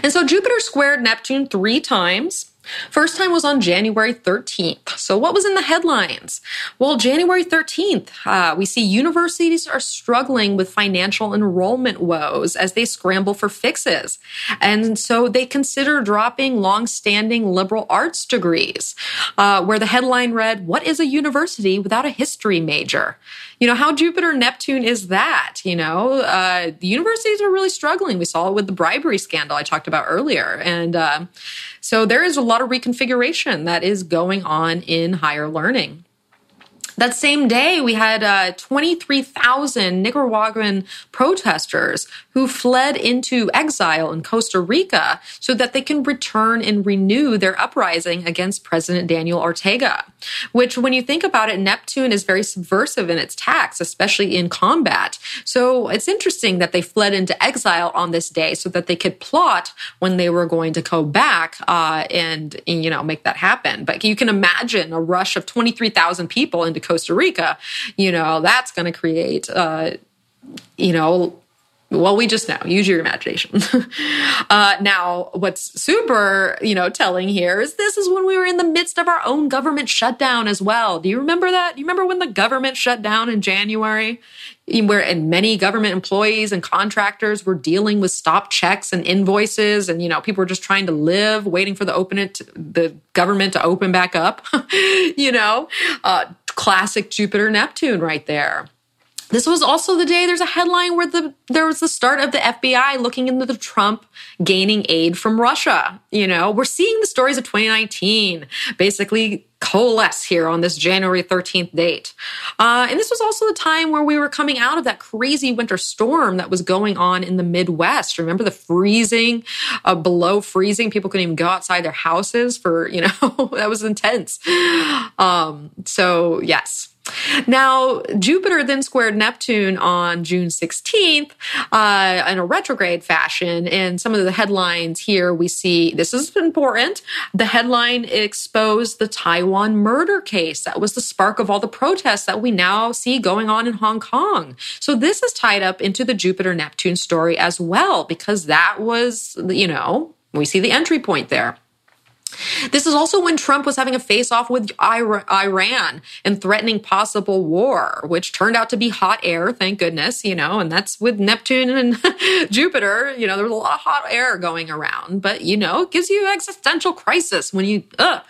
And so Jupiter squared Neptune three times. First time was on January 13th. So, what was in the headlines? Well, January 13th, uh, we see universities are struggling with financial enrollment woes as they scramble for fixes. And so they consider dropping long-standing liberal arts degrees, uh, where the headline read, What is a university without a history major? You know, how Jupiter Neptune is that? You know, uh, the universities are really struggling. We saw it with the bribery scandal I talked about earlier. And uh, so there is a lot of reconfiguration that is going on in higher learning. That same day, we had uh, 23,000 Nicaraguan protesters who fled into exile in Costa Rica so that they can return and renew their uprising against President Daniel Ortega. Which, when you think about it, Neptune is very subversive in its attacks, especially in combat. So it's interesting that they fled into exile on this day so that they could plot when they were going to go back uh, and, you know, make that happen. But you can imagine a rush of 23,000 people into Costa Rica, you know, that's going to create, uh, you know, well, we just know. Use your imagination. uh, now, what's super, you know, telling here is this is when we were in the midst of our own government shutdown as well. Do you remember that? Do You remember when the government shut down in January? Where and many government employees and contractors were dealing with stop checks and invoices, and you know people were just trying to live, waiting for the open it, the government to open back up. you know, uh, classic Jupiter Neptune right there. This was also the day there's a headline where the there was the start of the FBI looking into the Trump gaining aid from Russia. You know, we're seeing the stories of 2019 basically coalesce here on this January 13th date. Uh, and this was also the time where we were coming out of that crazy winter storm that was going on in the Midwest. Remember the freezing, uh, below freezing? People couldn't even go outside their houses for, you know, that was intense. Um, so, yes. Now, Jupiter then squared Neptune on June 16th uh, in a retrograde fashion. And some of the headlines here we see this is important. The headline exposed the Taiwan murder case. That was the spark of all the protests that we now see going on in Hong Kong. So this is tied up into the Jupiter Neptune story as well, because that was, you know, we see the entry point there. This is also when Trump was having a face off with Iran and threatening possible war, which turned out to be hot air, thank goodness, you know, and that's with Neptune and Jupiter. You know, there was a lot of hot air going around, but, you know, it gives you existential crisis when you, ugh.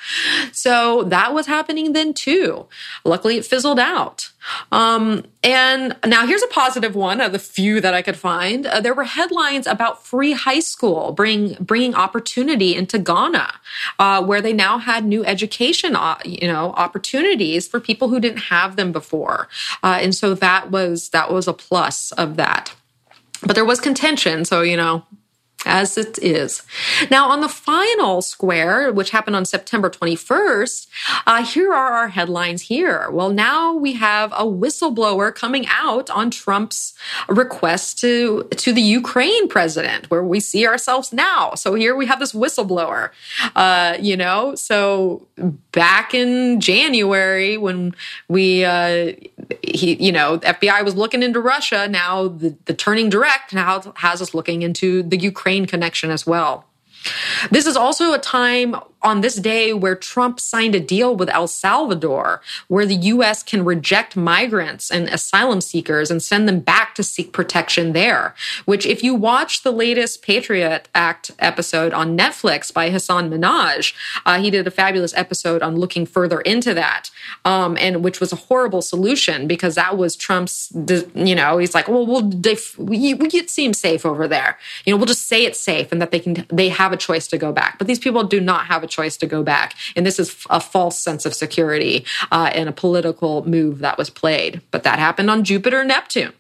So that was happening then too. Luckily, it fizzled out. Um, and now here's a positive one of the few that I could find. Uh, there were headlines about free high school bring, bringing opportunity into Ghana, uh, where they now had new education, uh, you know, opportunities for people who didn't have them before. Uh, and so that was, that was a plus of that. But there was contention. So, you know, as it is. Now, on the final square, which happened on September 21st, uh, here are our headlines here. Well, now we have a whistleblower coming out on Trump's request to, to the Ukraine president, where we see ourselves now. So here we have this whistleblower, uh, you know, so back in January when we, uh, he, you know, FBI was looking into Russia. Now the, the turning direct now has us looking into the Ukraine connection as well. This is also a time on this day where Trump signed a deal with El Salvador, where the U.S. can reject migrants and asylum seekers and send them back to seek protection there. Which, if you watch the latest Patriot Act episode on Netflix by Hasan Minhaj, uh, he did a fabulous episode on looking further into that, um, and which was a horrible solution because that was Trump's. You know, he's like, well, we'll def- we, we it seems safe over there. You know, we'll just say it's safe and that they can they have a choice to go back. But these people do not have a choice to go back. And this is a false sense of security uh, and a political move that was played. But that happened on Jupiter Neptune.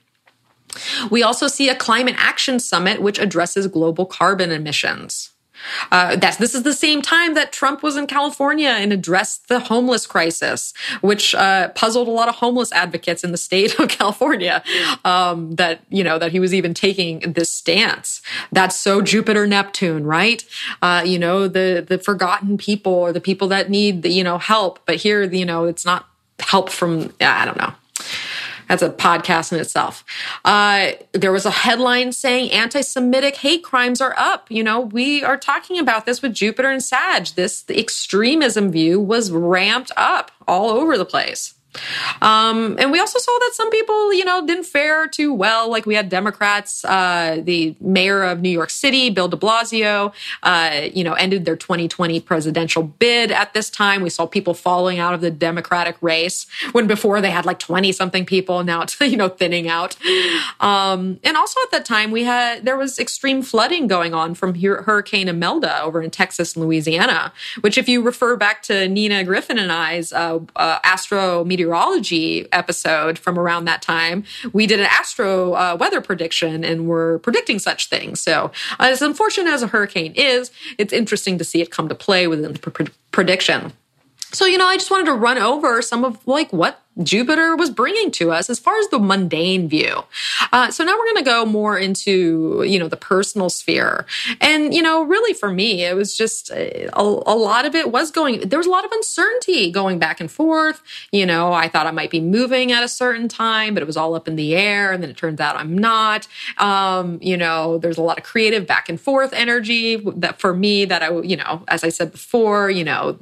We also see a climate action summit which addresses global carbon emissions. Uh, this is the same time that Trump was in California and addressed the homeless crisis, which uh, puzzled a lot of homeless advocates in the state of California. Um, that you know that he was even taking this stance. That's so Jupiter Neptune, right? Uh, you know the the forgotten people or the people that need the, you know help, but here you know it's not help from I don't know that's a podcast in itself. Uh, there was a headline saying anti-Semitic hate crimes are up. You know, we are talking about this with Jupiter and Sag. This extremism view was ramped up all over the place. Um, and we also saw that some people, you know, didn't fare too well. Like we had Democrats, uh, the mayor of New York City, Bill de Blasio, uh, you know, ended their 2020 presidential bid at this time. We saw people falling out of the Democratic race when before they had like 20 something people. Now it's, you know, thinning out. Um, and also at that time, we had, there was extreme flooding going on from Hurricane Imelda over in Texas and Louisiana, which if you refer back to Nina Griffin and I's uh, uh astro meteorology meteorology episode from around that time, we did an astro uh, weather prediction and we're predicting such things. So, as unfortunate as a hurricane is, it's interesting to see it come to play within the pr- prediction. So, you know, I just wanted to run over some of like what Jupiter was bringing to us as far as the mundane view. Uh, so now we're going to go more into, you know, the personal sphere. And, you know, really for me, it was just a, a, lot of it was going, there was a lot of uncertainty going back and forth. You know, I thought I might be moving at a certain time, but it was all up in the air. And then it turns out I'm not. Um, you know, there's a lot of creative back and forth energy that for me that I, you know, as I said before, you know,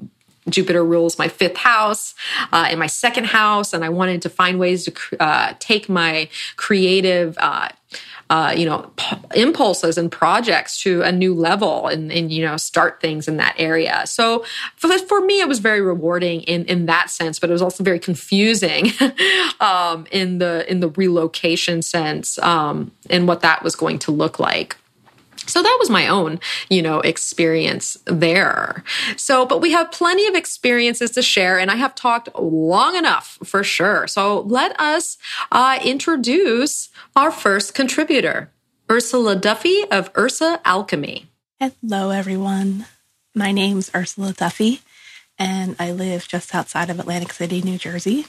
Jupiter rules my fifth house uh, and my second house, and I wanted to find ways to uh, take my creative. Uh, uh, you know, p- impulses and projects to a new level and, and, you know, start things in that area. So for, for me, it was very rewarding in, in that sense, but it was also very confusing um, in the, in the relocation sense um, and what that was going to look like. So that was my own, you know, experience there. So, but we have plenty of experiences to share, and I have talked long enough for sure. So let us uh, introduce our first contributor, Ursula Duffy of Ursa Alchemy. Hello, everyone. My name's Ursula Duffy, and I live just outside of Atlantic City, New Jersey.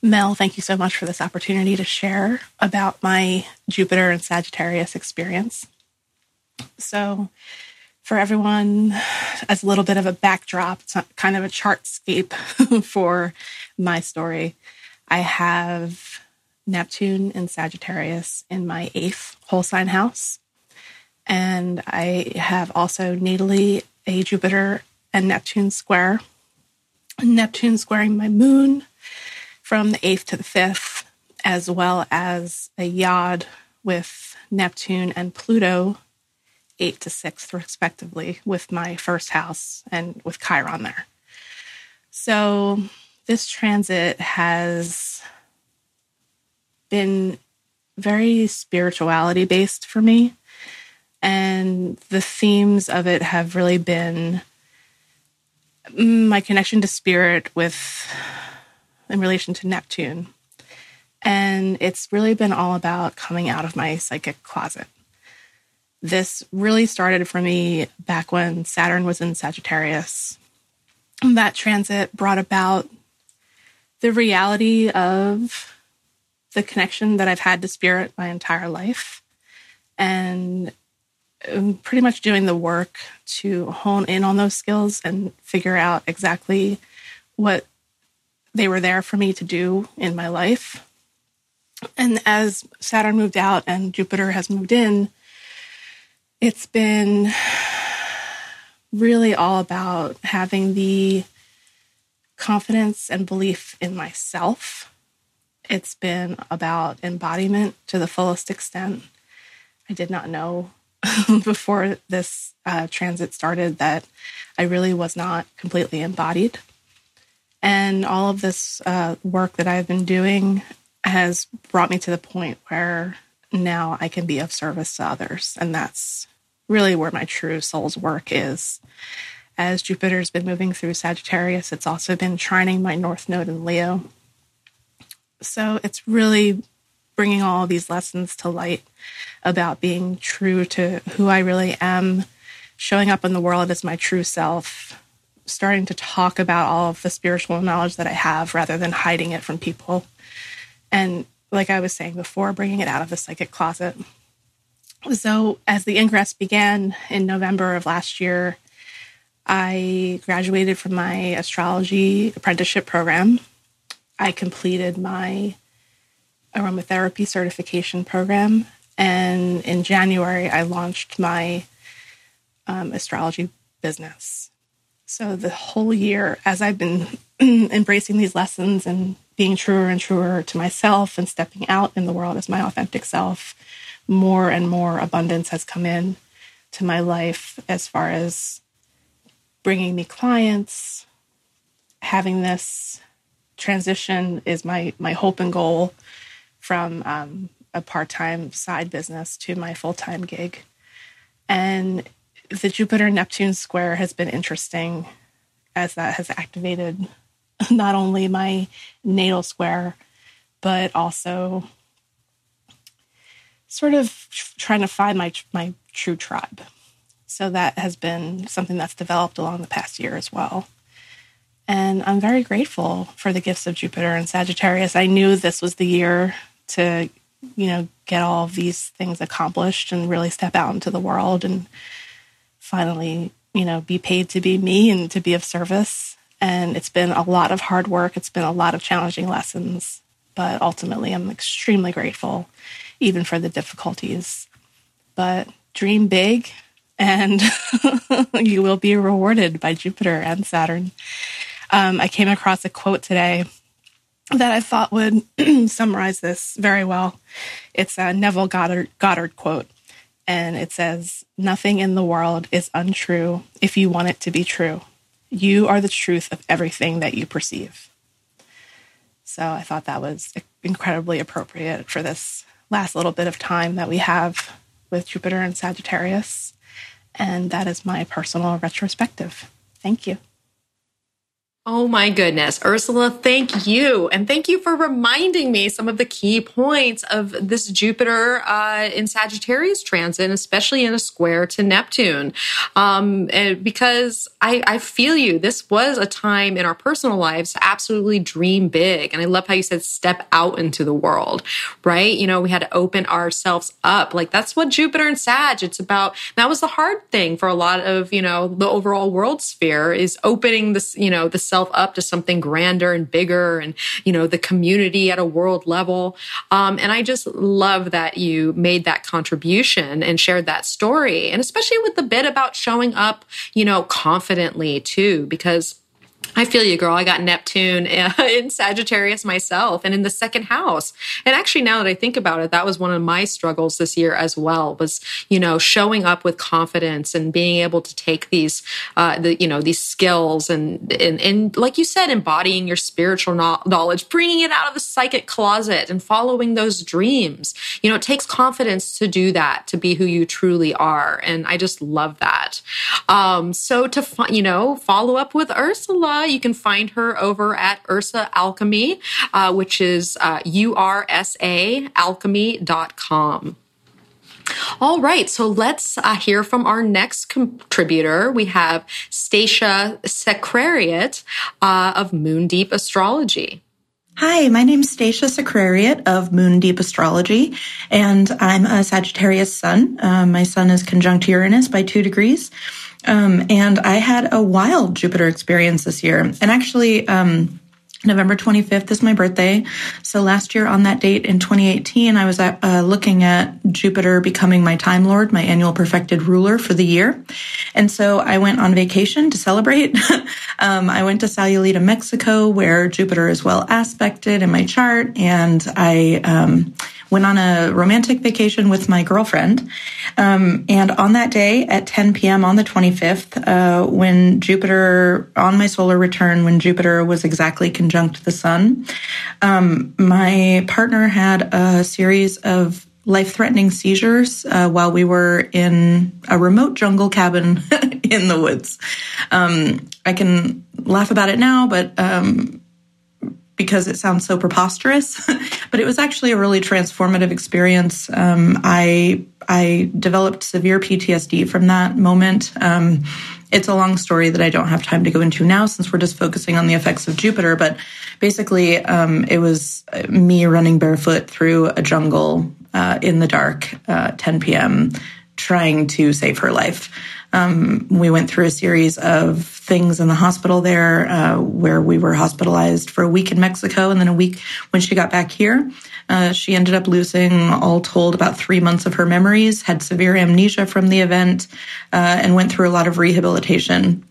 Mel, thank you so much for this opportunity to share about my Jupiter and Sagittarius experience. So, for everyone, as a little bit of a backdrop, it's kind of a chartscape for my story. I have Neptune and Sagittarius in my eighth whole sign house. And I have also natally a Jupiter and Neptune square. Neptune squaring my moon from the eighth to the fifth, as well as a yod with Neptune and Pluto eight to sixth, respectively, with my first house and with Chiron there. So this transit has been very spirituality based for me. And the themes of it have really been mm, my connection to spirit with in relation to Neptune. And it's really been all about coming out of my psychic closet this really started for me back when Saturn was in Sagittarius. That transit brought about the reality of the connection that I've had to spirit my entire life and um, pretty much doing the work to hone in on those skills and figure out exactly what they were there for me to do in my life. And as Saturn moved out and Jupiter has moved in, it's been really all about having the confidence and belief in myself. It's been about embodiment to the fullest extent. I did not know before this uh, transit started that I really was not completely embodied. And all of this uh, work that I've been doing has brought me to the point where now I can be of service to others. And that's really where my true soul's work is. As Jupiter's been moving through Sagittarius, it's also been trining my North Node in Leo. So it's really bringing all these lessons to light about being true to who I really am, showing up in the world as my true self, starting to talk about all of the spiritual knowledge that I have rather than hiding it from people. And like I was saying before, bringing it out of the psychic closet. So, as the ingress began in November of last year, I graduated from my astrology apprenticeship program. I completed my aromatherapy certification program. And in January, I launched my um, astrology business. So, the whole year, as I've been embracing these lessons and being truer and truer to myself and stepping out in the world as my authentic self, more and more abundance has come in to my life as far as bringing me clients having this transition is my my hope and goal from um, a part-time side business to my full-time gig. And the jupiter neptune square has been interesting as that has activated not only my natal square but also sort of trying to find my my true tribe. So that has been something that's developed along the past year as well. And I'm very grateful for the gifts of Jupiter and Sagittarius. I knew this was the year to, you know, get all these things accomplished and really step out into the world and finally, you know, be paid to be me and to be of service. And it's been a lot of hard work. It's been a lot of challenging lessons, but ultimately I'm extremely grateful even for the difficulties. But dream big and you will be rewarded by Jupiter and Saturn. Um, I came across a quote today that I thought would summarize this very well. It's a Neville Goddard, Goddard quote, and it says, Nothing in the world is untrue if you want it to be true. You are the truth of everything that you perceive. So I thought that was incredibly appropriate for this last little bit of time that we have with Jupiter and Sagittarius. And that is my personal retrospective. Thank you. Oh my goodness. Ursula, thank you. And thank you for reminding me some of the key points of this Jupiter uh, in Sagittarius transit, especially in a square to Neptune. Um, because I, I feel you. This was a time in our personal lives to absolutely dream big. And I love how you said step out into the world, right? You know, we had to open ourselves up. Like that's what Jupiter and Sag, it's about. That was the hard thing for a lot of, you know, the overall world sphere is opening this, you know, the self up to something grander and bigger and, you know, the community at a world level. Um, and I just love that you made that contribution and shared that story. And especially with the bit about showing up, you know, confidently too, because I feel you, girl. I got Neptune in Sagittarius myself and in the second house. And actually, now that I think about it, that was one of my struggles this year as well was, you know, showing up with confidence and being able to take these, uh, the, you know, these skills and, and, and like you said, embodying your spiritual knowledge, bringing it out of the psychic closet and following those dreams. You know, it takes confidence to do that, to be who you truly are. And I just love that. Um, so to, you know, follow up with Ursula you can find her over at Ursa Alchemy, uh, which is uh, U-R-S-A alchemy.com. All right, so let's uh, hear from our next contributor. We have Stacia Secrariat uh, of Moondeep Astrology. Hi, my name is Stacia Secrariat of Moondeep Astrology, and I'm a Sagittarius sun. Uh, my sun is conjunct Uranus by two degrees. Um, and I had a wild Jupiter experience this year. And actually, um, November 25th is my birthday. So last year on that date in 2018, I was at, uh, looking at Jupiter becoming my time lord, my annual perfected ruler for the year. And so I went on vacation to celebrate. um, I went to Sayulita, Mexico, where Jupiter is well aspected in my chart. And I, um, went on a romantic vacation with my girlfriend. Um, and on that day at 10 p.m. on the 25th, uh, when Jupiter, on my solar return, when Jupiter was exactly conjunct the sun, um, my partner had a series of life threatening seizures uh, while we were in a remote jungle cabin in the woods. Um, I can laugh about it now, but um, because it sounds so preposterous, but it was actually a really transformative experience. Um, I I developed severe PTSD from that moment. Um, it's a long story that I don't have time to go into now since we're just focusing on the effects of Jupiter. But basically, um, it was me running barefoot through a jungle uh, in the dark, uh, 10 p.m., trying to save her life. Um, we went through a series of things in the hospital there uh, where we were hospitalized for a week in Mexico and then a week when she got back here. Uh, she ended up losing, all told, about three months of her memories, had severe amnesia from the event, uh, and went through a lot of rehabilitation.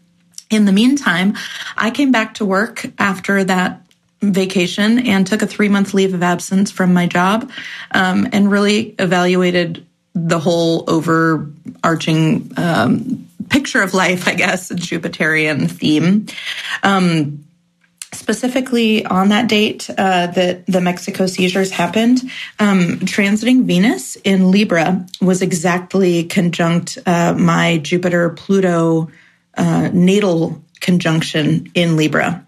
In the meantime, I came back to work after that vacation and took a three month leave of absence from my job um, and really evaluated the whole overarching um, picture of life, I guess, Jupiterian theme. Um, specifically on that date uh, that the Mexico seizures happened, um, transiting Venus in Libra was exactly conjunct uh, my Jupiter Pluto uh, natal conjunction in Libra.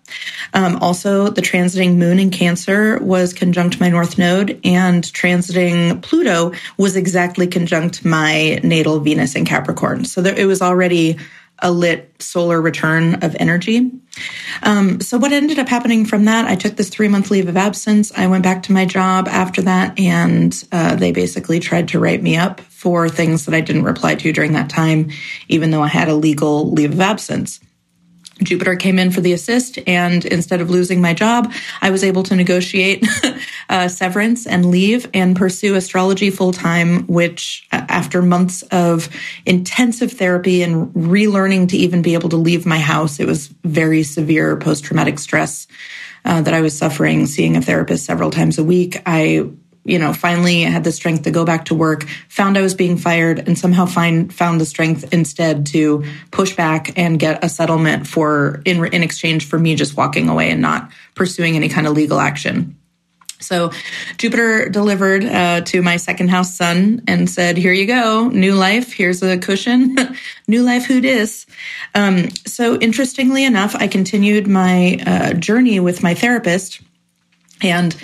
Um, also, the transiting moon in Cancer was conjunct my north node, and transiting Pluto was exactly conjunct my natal Venus in Capricorn. So there, it was already a lit solar return of energy. Um, so what ended up happening from that, I took this three month leave of absence. I went back to my job after that, and uh, they basically tried to write me up for things that I didn't reply to during that time, even though I had a legal leave of absence. Jupiter came in for the assist, and instead of losing my job, I was able to negotiate severance and leave and pursue astrology full time, which, after months of intensive therapy and relearning to even be able to leave my house, it was very severe post traumatic stress uh, that I was suffering, seeing a therapist several times a week. I you know, finally had the strength to go back to work, found I was being fired, and somehow find found the strength instead to push back and get a settlement for in in exchange for me just walking away and not pursuing any kind of legal action. So Jupiter delivered uh, to my second house sun and said, "Here you go, new life. Here's a cushion, new life. Who dis?" Um, so interestingly enough, I continued my uh, journey with my therapist, and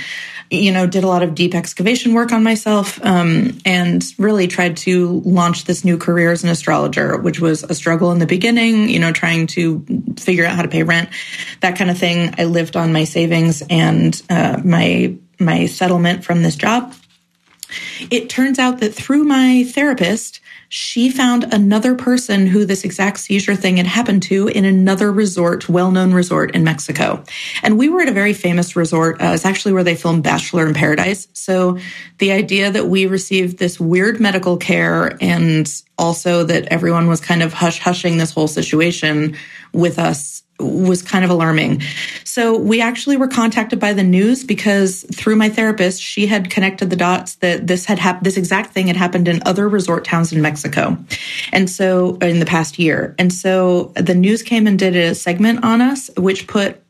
you know, did a lot of deep excavation work on myself um, and really tried to launch this new career as an astrologer, which was a struggle in the beginning, you know, trying to figure out how to pay rent, that kind of thing. I lived on my savings and uh, my my settlement from this job. It turns out that through my therapist, she found another person who this exact seizure thing had happened to in another resort, well known resort in Mexico. And we were at a very famous resort. Uh, it's actually where they filmed Bachelor in Paradise. So the idea that we received this weird medical care and also that everyone was kind of hush hushing this whole situation with us was kind of alarming. So we actually were contacted by the news because through my therapist, she had connected the dots that this had happened, this exact thing had happened in other resort towns in Mexico. And so in the past year. And so the news came and did a segment on us, which put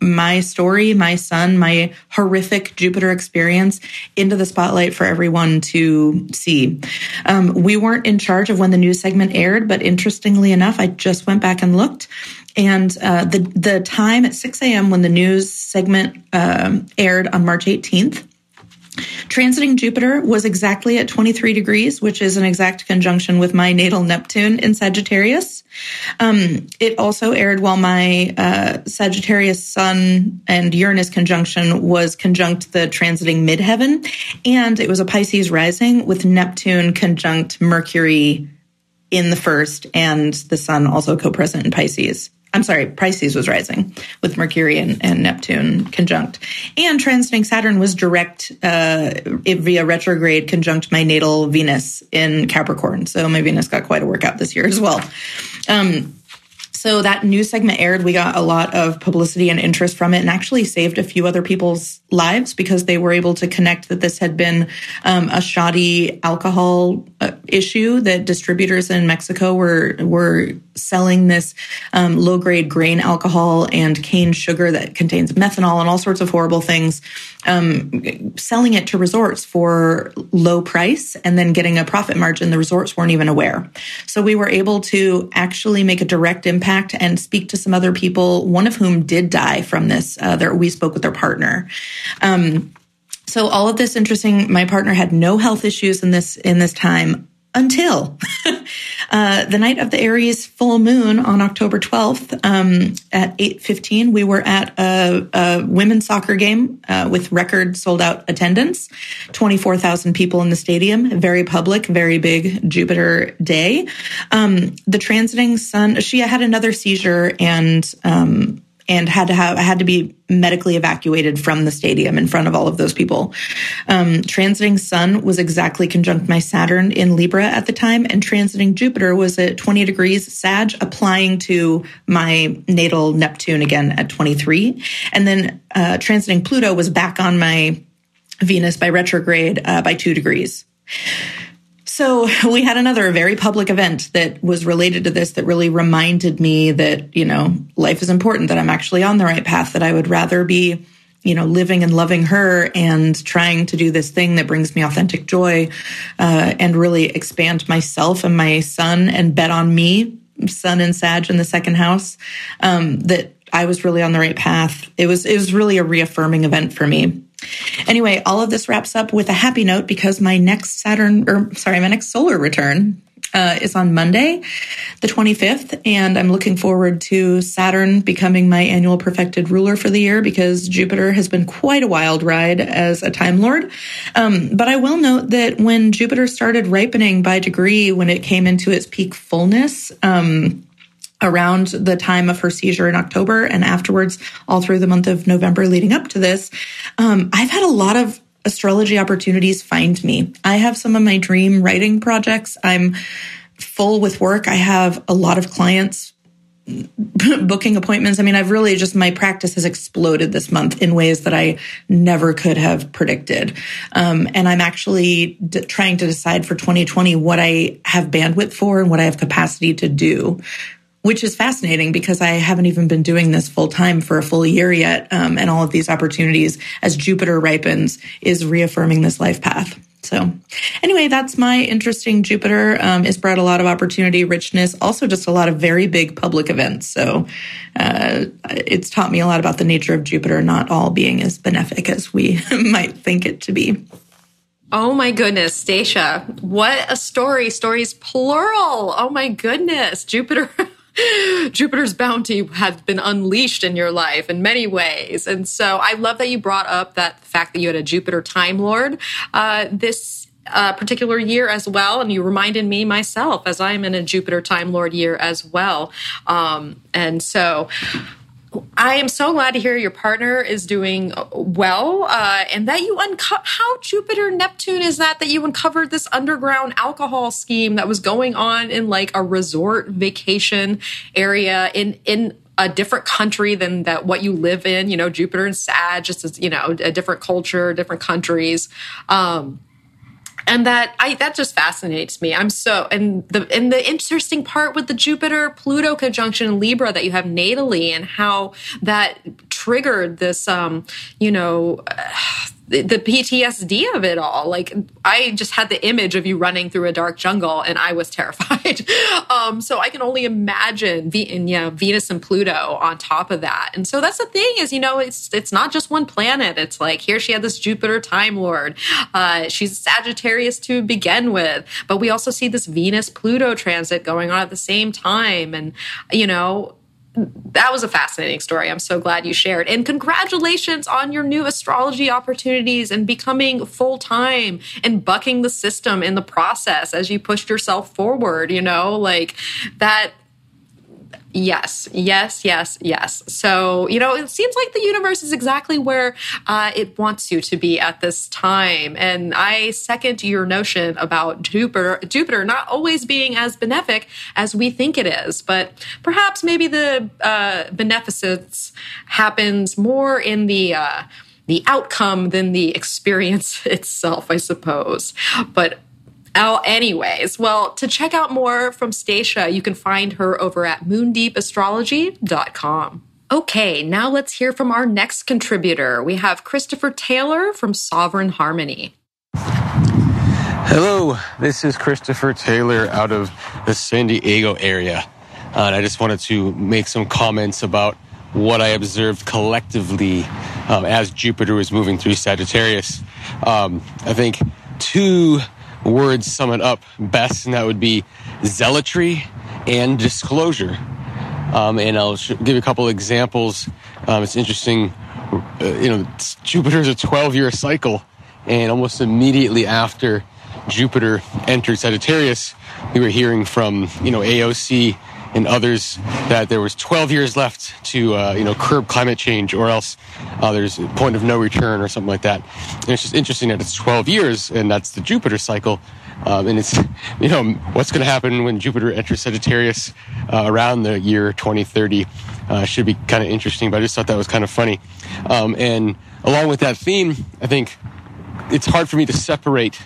my story, my son, my horrific Jupiter experience into the spotlight for everyone to see. Um, we weren't in charge of when the news segment aired, but interestingly enough, I just went back and looked. And uh, the the time at 6 a.m. when the news segment um, aired on March 18th, Transiting Jupiter was exactly at 23 degrees, which is an exact conjunction with my natal Neptune in Sagittarius. Um, it also aired while my uh, Sagittarius Sun and Uranus conjunction was conjunct the transiting midheaven, and it was a Pisces rising with Neptune conjunct Mercury in the first, and the Sun also co-present in Pisces. I'm sorry, Pisces was rising with Mercury and, and Neptune conjunct. And transiting Saturn was direct uh, via retrograde conjunct my natal Venus in Capricorn. So my Venus got quite a workout this year as well. Um, so that news segment aired. We got a lot of publicity and interest from it and actually saved a few other people's lives because they were able to connect that this had been um, a shoddy alcohol uh, issue that distributors in Mexico were, were selling this um, low grade grain alcohol and cane sugar that contains methanol and all sorts of horrible things, um, selling it to resorts for low price and then getting a profit margin the resorts weren't even aware. So we were able to actually make a direct impact impact and speak to some other people, one of whom did die from this. Uh, their, we spoke with their partner. Um, so all of this interesting. My partner had no health issues in this in this time until uh, the night of the Aries full moon on October 12th um, at 8.15, we were at a, a women's soccer game uh, with record sold out attendance, 24,000 people in the stadium, very public, very big Jupiter day. Um, the transiting sun, she had another seizure and um, and had to have had to be medically evacuated from the stadium in front of all of those people. Um, transiting Sun was exactly conjunct my Saturn in Libra at the time, and transiting Jupiter was at 20 degrees Sag, applying to my natal Neptune again at 23, and then uh, transiting Pluto was back on my Venus by retrograde uh, by two degrees. So we had another very public event that was related to this that really reminded me that, you know, life is important, that I'm actually on the right path, that I would rather be, you know, living and loving her and trying to do this thing that brings me authentic joy uh, and really expand myself and my son and bet on me, sun and Sag in the second house, um, that I was really on the right path. It was, it was really a reaffirming event for me. Anyway, all of this wraps up with a happy note because my next Saturn, or sorry, my next solar return uh, is on Monday, the 25th, and I'm looking forward to Saturn becoming my annual profected ruler for the year because Jupiter has been quite a wild ride as a Time Lord. Um, but I will note that when Jupiter started ripening by degree, when it came into its peak fullness, um, around the time of her seizure in October and afterwards, all through the month of November leading up to this, um, I've had a lot of astrology opportunities find me. I have some of my dream writing projects. I'm full with work. I have a lot of clients booking appointments. I mean, I've really just my practice has exploded this month in ways that I never could have predicted. Um, and I'm actually d- trying to decide for 2020 what I have bandwidth for and what I have capacity to do which is fascinating because I haven't even been doing this full time for a full year yet. Um, and all of these opportunities as Jupiter ripens is reaffirming this life path. So anyway, that's my interesting Jupiter. Um, it's brought a lot of opportunity, richness, also just a lot of very big public events. So uh, it's taught me a lot about the nature of Jupiter, not all being as benefic as we might think it to be. Oh my goodness, Stacia, what a story. Stories plural. Oh my goodness. Jupiter Jupiter's bounty has been unleashed in your life in many ways. And so I love that you brought up that fact that you had a Jupiter Time Lord uh, this uh, particular year as well. And you reminded me myself as I am in a Jupiter Time Lord year as well. Um, and so I am so glad to hear your partner is doing well, uh, and that you unco- how Jupiter Neptune is that that you uncovered this underground alcohol scheme that was going on in like a resort vacation area in in a different country than that what you live in. You know, Jupiter and Sag, just as you know, a different culture, different countries. Um, and that I that just fascinates me. I'm so and the and the interesting part with the Jupiter Pluto conjunction in Libra that you have natally and how that triggered this um you know uh, the PTSD of it all. Like I just had the image of you running through a dark jungle and I was terrified. um, so I can only imagine and, yeah, Venus and Pluto on top of that. And so that's the thing is, you know, it's, it's not just one planet. It's like here she had this Jupiter time lord. Uh, she's Sagittarius to begin with, but we also see this Venus Pluto transit going on at the same time. And, you know, that was a fascinating story. I'm so glad you shared. And congratulations on your new astrology opportunities and becoming full time and bucking the system in the process as you pushed yourself forward. You know, like that Yes, yes, yes, yes. So, you know, it seems like the universe is exactly where uh, it wants you to be at this time. And I second your notion about Jupiter, Jupiter not always being as benefic as we think it is. But perhaps maybe the uh, beneficence happens more in the uh, the outcome than the experience itself, I suppose. But Oh, anyways, well, to check out more from Stacia, you can find her over at moondeepastrology.com. Okay, now let's hear from our next contributor. We have Christopher Taylor from Sovereign Harmony. Hello, this is Christopher Taylor out of the San Diego area. Uh, and I just wanted to make some comments about what I observed collectively um, as Jupiter was moving through Sagittarius. Um, I think two words sum it up best, and that would be zealotry and disclosure. Um, and I'll give you a couple examples. Um, it's interesting, uh, you know, Jupiter's a 12 year cycle, and almost immediately after Jupiter entered Sagittarius, we were hearing from, you know, AOC and others that there was 12 years left to uh, you know curb climate change or else uh, there's a point of no return or something like that. And it's just interesting that it's 12 years and that's the jupiter cycle um, and it's you know what's going to happen when jupiter enters sagittarius uh, around the year 2030 uh, should be kind of interesting but i just thought that was kind of funny. Um, and along with that theme i think it's hard for me to separate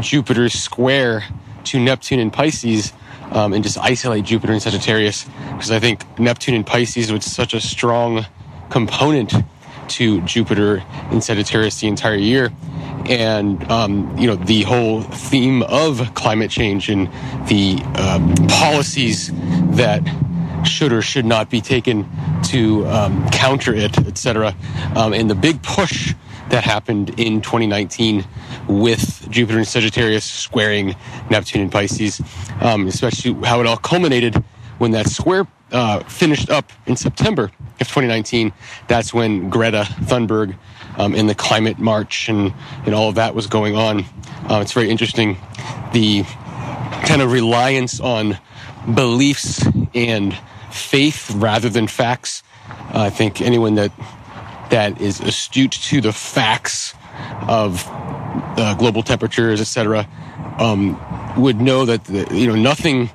jupiter's square to neptune and pisces um, and just isolate Jupiter and Sagittarius because I think Neptune and Pisces was such a strong component to Jupiter and Sagittarius the entire year. And, um, you know, the whole theme of climate change and the uh, policies that should or should not be taken to um, counter it, etc. Um, and the big push that happened in 2019 with Jupiter and Sagittarius squaring Neptune and Pisces, um, especially how it all culminated when that square uh, finished up in September of 2019. That's when Greta Thunberg um, and the climate march and, and all of that was going on. Uh, it's very interesting. The kind of reliance on beliefs and faith rather than facts. Uh, I think anyone that that is astute to the facts of uh, global temperatures, etc., um, would know that the, you know nothing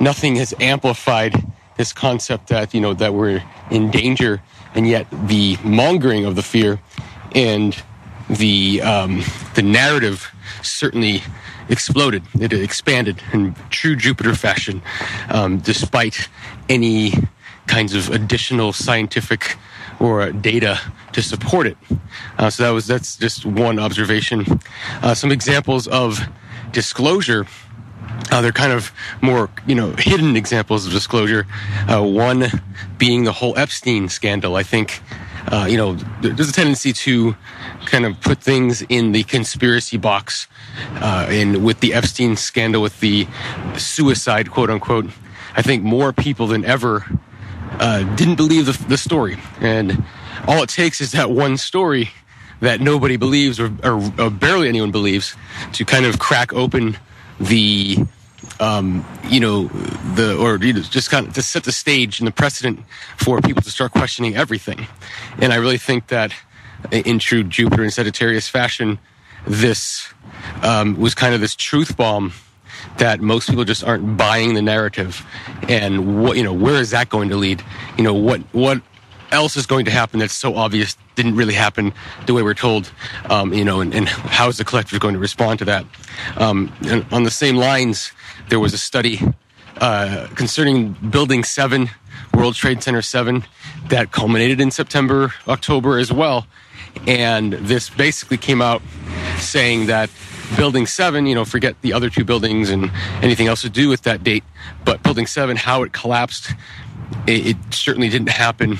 nothing has amplified this concept that you know that we're in danger, and yet the mongering of the fear and the um, the narrative certainly exploded. It expanded in true Jupiter fashion, um, despite any kinds of additional scientific or data to support it. Uh, so that was that's just one observation. Uh, some examples of disclosure. Uh, they're kind of more, you know, hidden examples of disclosure. Uh, one being the whole Epstein scandal. I think, uh, you know, there's a tendency to kind of put things in the conspiracy box. Uh, and with the Epstein scandal, with the suicide, quote unquote, I think more people than ever didn't believe the, the story. And all it takes is that one story that nobody believes or, or, or barely anyone believes to kind of crack open the um, you know, the or you know, just kind of to set the stage and the precedent for people to start questioning everything. And I really think that in true Jupiter and Sagittarius fashion, this um, was kind of this truth bomb that most people just aren't buying the narrative. And what you know, where is that going to lead? You know, what what else is going to happen that's so obvious didn't really happen the way we're told, um, you know, and, and, how is the collective going to respond to that? Um, and on the same lines, there was a study uh, concerning Building 7, World Trade Center 7, that culminated in September, October as well. And this basically came out saying that Building 7, you know, forget the other two buildings and anything else to do with that date, but Building 7, how it collapsed, it, it certainly didn't happen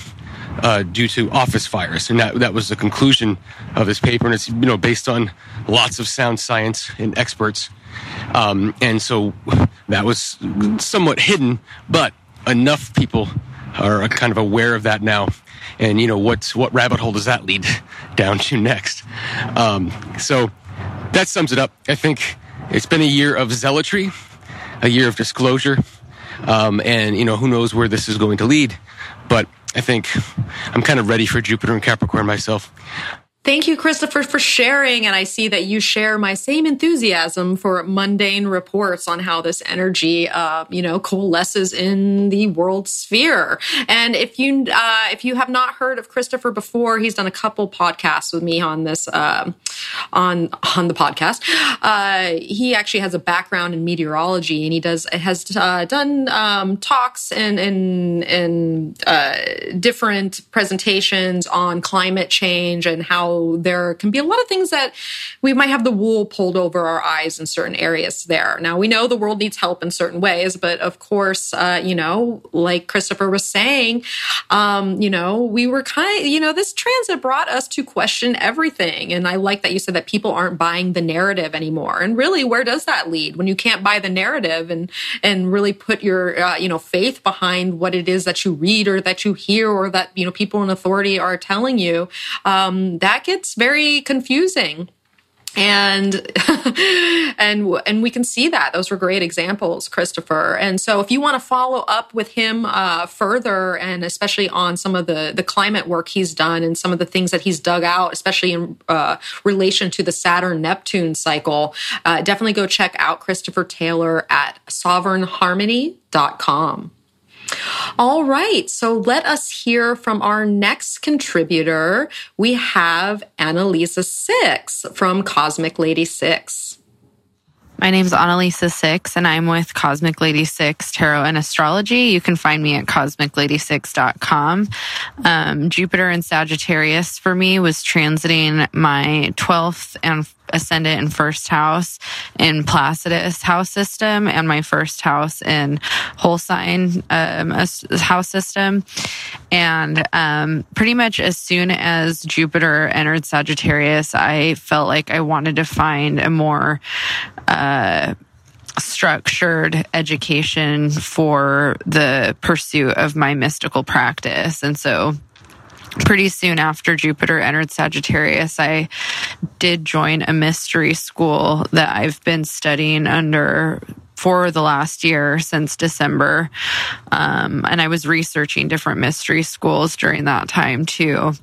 uh, due to office fires, and that that was the conclusion of this paper. And it's you know based on lots of sound science and experts, um, and so that was somewhat hidden, but enough people are kind of aware of that now. And you know what's what rabbit hole does that lead down to next? Um, so that sums it up. I think it's been a year of zealotry, a year of disclosure, um, and you know who knows where this is going to lead, but I think I'm kind of ready for Jupiter and Capricorn myself. Thank you, Christopher, for sharing. And I see that you share my same enthusiasm for mundane reports on how this energy, uh, you know, coalesces in the world sphere. And if you, uh, if you have not heard of Christopher before, he's done a couple podcasts with me on this, uh, on, on the podcast. Uh, he actually has a background in meteorology and he does, has uh, done, um, talks and, and, and, uh, different presentations on climate change and how there can be a lot of things that we might have the wool pulled over our eyes in certain areas there. Now, we know the world needs help in certain ways, but of course, uh, you know, like Christopher was saying, um, you know, we were kind of, you know, this transit brought us to question everything. And I like that you said that people aren't buying the narrative anymore. And really, where does that lead when you can't buy the narrative and, and really put your, uh, you know, faith behind what it is that you read or that you hear or that, you know, people in authority are telling you? Um, that gets very confusing. And and and we can see that. Those were great examples christopher. And so if you want to follow up with him uh, further and especially on some of the the climate work he's done and some of the things that he's dug out especially in uh, relation to the saturn neptune cycle uh, definitely go check out christopher taylor at sovereignharmony.com all right, so let us hear from our next contributor. We have Annalisa Six from Cosmic Lady Six. My name is Annalisa Six, and I'm with Cosmic Lady Six Tarot and Astrology. You can find me at cosmiclady6.com. Um, Jupiter and Sagittarius for me was transiting my 12th and ascendant in first house in Placidus house system and my first house in whole sign um, house system. And um, pretty much as soon as Jupiter entered Sagittarius, I felt like I wanted to find a more uh, structured education for the pursuit of my mystical practice. And so pretty soon after Jupiter entered Sagittarius, I did join a mystery school that I've been studying under for the last year since December. Um, and I was researching different mystery schools during that time too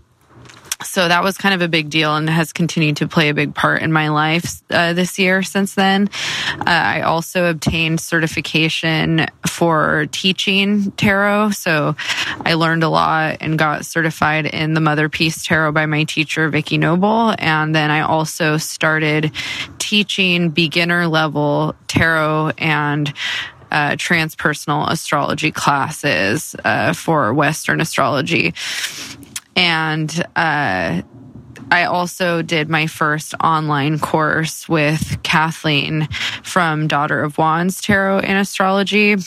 so that was kind of a big deal and has continued to play a big part in my life uh, this year since then. Uh, I also obtained certification for teaching tarot. So I learned a lot and got certified in the Motherpeace Tarot by my teacher, Vicki Noble. And then I also started teaching beginner level tarot and uh, transpersonal astrology classes uh, for Western astrology. And uh, I also did my first online course with Kathleen from Daughter of Wands Tarot and Astrology.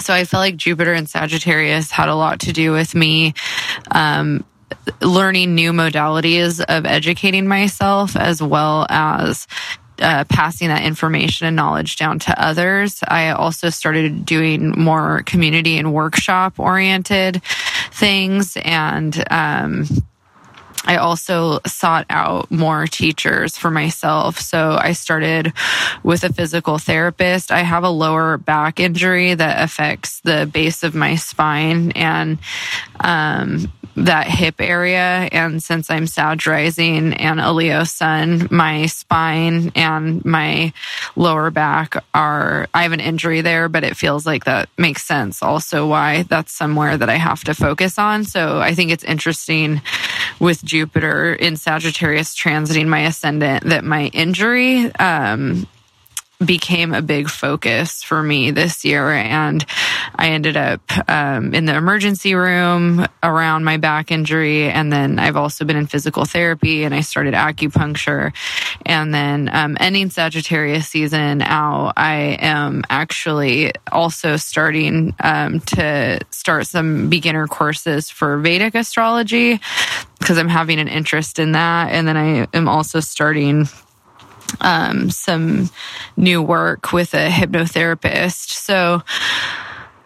So I felt like Jupiter and Sagittarius had a lot to do with me um, learning new modalities of educating myself as well as uh, passing that information and knowledge down to others. I also started doing more community and workshop oriented things and, um, I also sought out more teachers for myself. So I started with a physical therapist. I have a lower back injury that affects the base of my spine and um, that hip area. And since I'm Sag rising and a Leo sun, my spine and my lower back are, I have an injury there, but it feels like that makes sense also why that's somewhere that I have to focus on. So I think it's interesting with Jupiter in Sagittarius transiting my ascendant that my injury, um, became a big focus for me this year. And I ended up um, in the emergency room around my back injury. And then I've also been in physical therapy and I started acupuncture. And then um, ending Sagittarius season out, I am actually also starting um, to start some beginner courses for Vedic astrology because I'm having an interest in that. And then I am also starting um, some new work with a hypnotherapist. So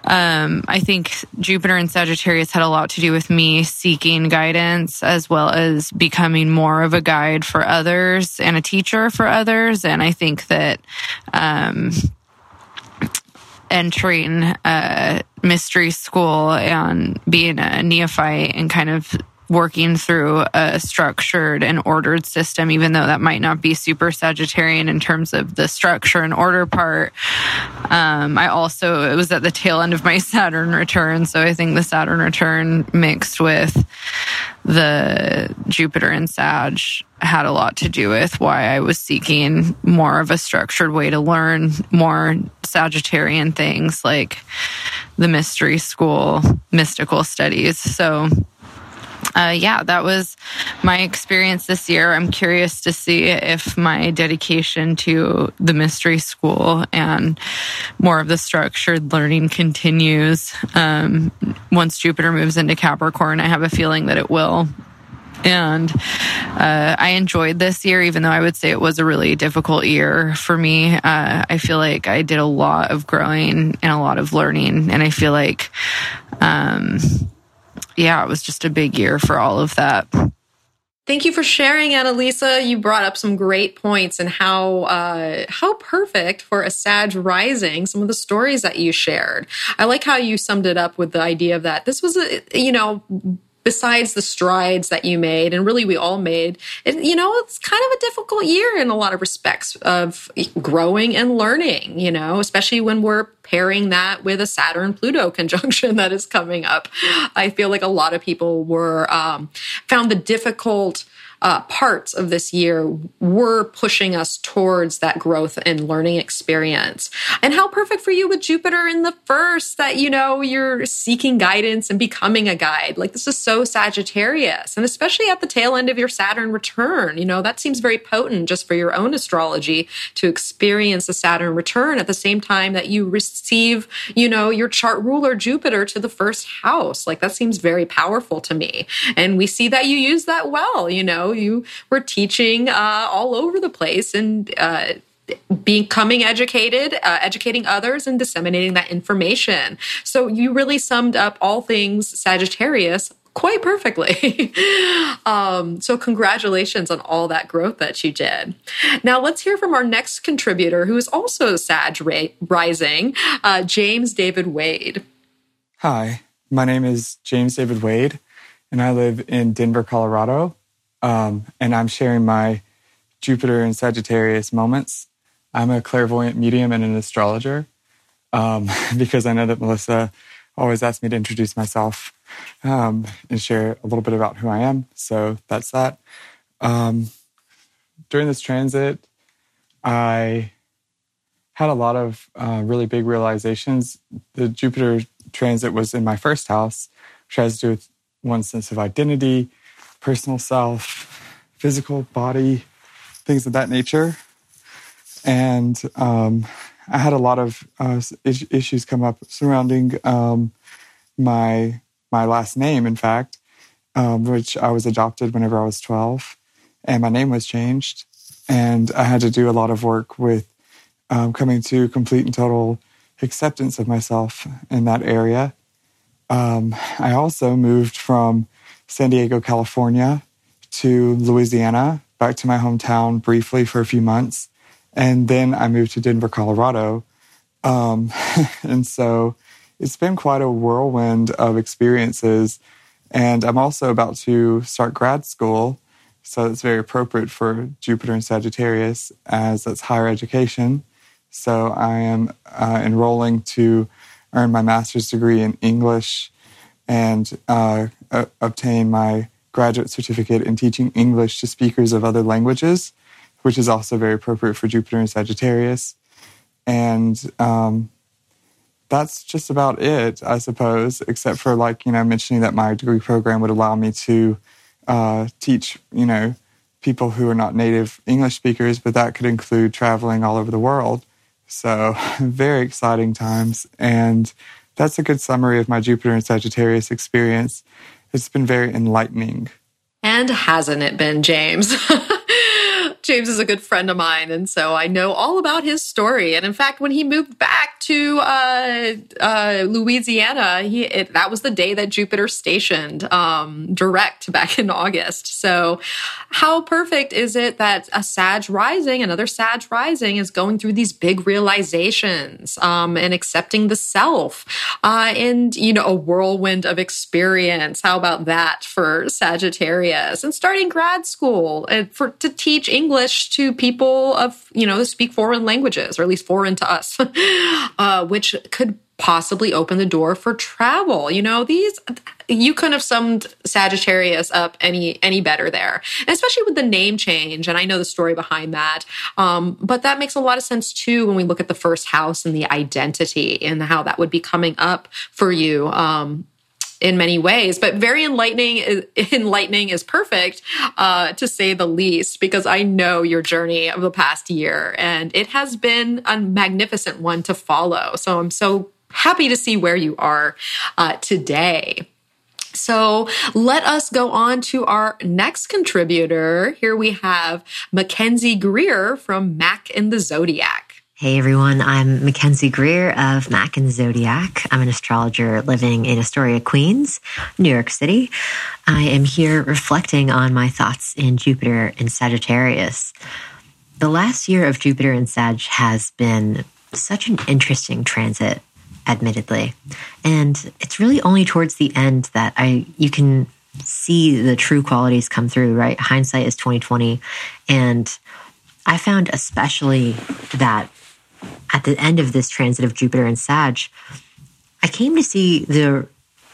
um, I think Jupiter and Sagittarius had a lot to do with me seeking guidance as well as becoming more of a guide for others and a teacher for others. And I think that um, entering a mystery school and being a neophyte and kind of working through a structured and ordered system, even though that might not be super Sagittarian in terms of the structure and order part. Um, I also, it was at the tail end of my Saturn return. So I think the Saturn return mixed with the Jupiter and Sag had a lot to do with why I was seeking more of a structured way to learn more Sagittarian things like the mystery school, mystical studies. So, uh, yeah, that was my experience this year. I'm curious to see if my dedication to the mystery school and more of the structured learning continues um, once Jupiter moves into Capricorn. I have a feeling that it will. And uh, I enjoyed this year, even though I would say it was a really difficult year for me. Uh, I feel like I did a lot of growing and a lot of learning. And I feel like, um, yeah, it was just a big year for all of that. Thank you for sharing, Annalisa. You brought up some great points and how uh, how perfect for a Sag rising. Some of the stories that you shared. I like how you summed it up with the idea of that this was a you know besides the strides that you made and really we all made it, you know it's kind of a difficult year in a lot of respects of growing and learning you know especially when we're pairing that with a saturn pluto conjunction that is coming up. I feel like a lot of people were um, found the difficult uh, parts of this year were pushing us towards that growth and learning experience. And how perfect for you with Jupiter in the first that, you know, you're seeking guidance and becoming a guide. Like this is so Sagittarius. And especially at the tail end of your Saturn return, you know, that seems very potent just for your own astrology to experience the Saturn return at the same time that you receive, you know, your chart ruler Jupiter to the first house. Like that seems very powerful to me. And we see that you use that well. You know, you were teaching uh, all over the place and uh, becoming educated, uh, educating others, and disseminating that information. So you really summed up all things Sagittarius quite perfectly. um, so, congratulations on all that growth that you did. Now, let's hear from our next contributor, who is also Sag Rising, uh, James David Wade. Hi, my name is James David Wade, and I live in Denver, Colorado. Um, and I'm sharing my Jupiter and Sagittarius moments. I'm a clairvoyant medium and an astrologer um, because I know that Melissa always asks me to introduce myself um, and share a little bit about who I am. So that's that. Um, during this transit, I had a lot of uh, really big realizations. The Jupiter transit was in my first house, which has to do with one's sense of identity, personal self, physical body, things of that nature. And um, I had a lot of uh, issues come up surrounding um, my my last name, in fact, um, which I was adopted whenever I was 12, and my name was changed. And I had to do a lot of work with um, coming to complete and total acceptance of myself in that area. Um, I also moved from San Diego, California to Louisiana, back to my hometown briefly for a few months. And then I moved to Denver, Colorado. Um, and so it's been quite a whirlwind of experiences. And I'm also about to start grad school. So it's very appropriate for Jupiter and Sagittarius as that's higher education. So I am uh, enrolling to earn my master's degree in English and uh, obtain my graduate certificate in teaching English to speakers of other languages, which is also very appropriate for Jupiter and Sagittarius. And um, that's just about it, I suppose, except for like, you know, mentioning that my degree program would allow me to uh, teach, you know, people who are not native English speakers, but that could include traveling all over the world. So, very exciting times. And that's a good summary of my Jupiter and Sagittarius experience. It's been very enlightening. And hasn't it been, James? James is a good friend of mine, and so I know all about his story. And in fact, when he moved back to uh, uh, Louisiana, he it, that was the day that Jupiter stationed um, direct back in August. So, how perfect is it that a Sag rising, another Sag rising, is going through these big realizations um, and accepting the self, uh, and you know, a whirlwind of experience. How about that for Sagittarius? And starting grad school and uh, for to teach English English to people of, you know, speak foreign languages, or at least foreign to us, uh, which could possibly open the door for travel. You know, these you couldn't have summed Sagittarius up any any better there, and especially with the name change. And I know the story behind that, um, but that makes a lot of sense too when we look at the first house and the identity and how that would be coming up for you. Um, in many ways, but very enlightening. Enlightening is perfect, uh, to say the least, because I know your journey of the past year, and it has been a magnificent one to follow. So I'm so happy to see where you are uh, today. So let us go on to our next contributor. Here we have Mackenzie Greer from Mac in the Zodiac. Hey everyone, I'm Mackenzie Greer of Mac and Zodiac. I'm an astrologer living in Astoria, Queens, New York City. I am here reflecting on my thoughts in Jupiter and Sagittarius. The last year of Jupiter and Sag has been such an interesting transit, admittedly. And it's really only towards the end that I you can see the true qualities come through, right? Hindsight is 2020. And I found especially that at the end of this transit of Jupiter and Sag, I came to see the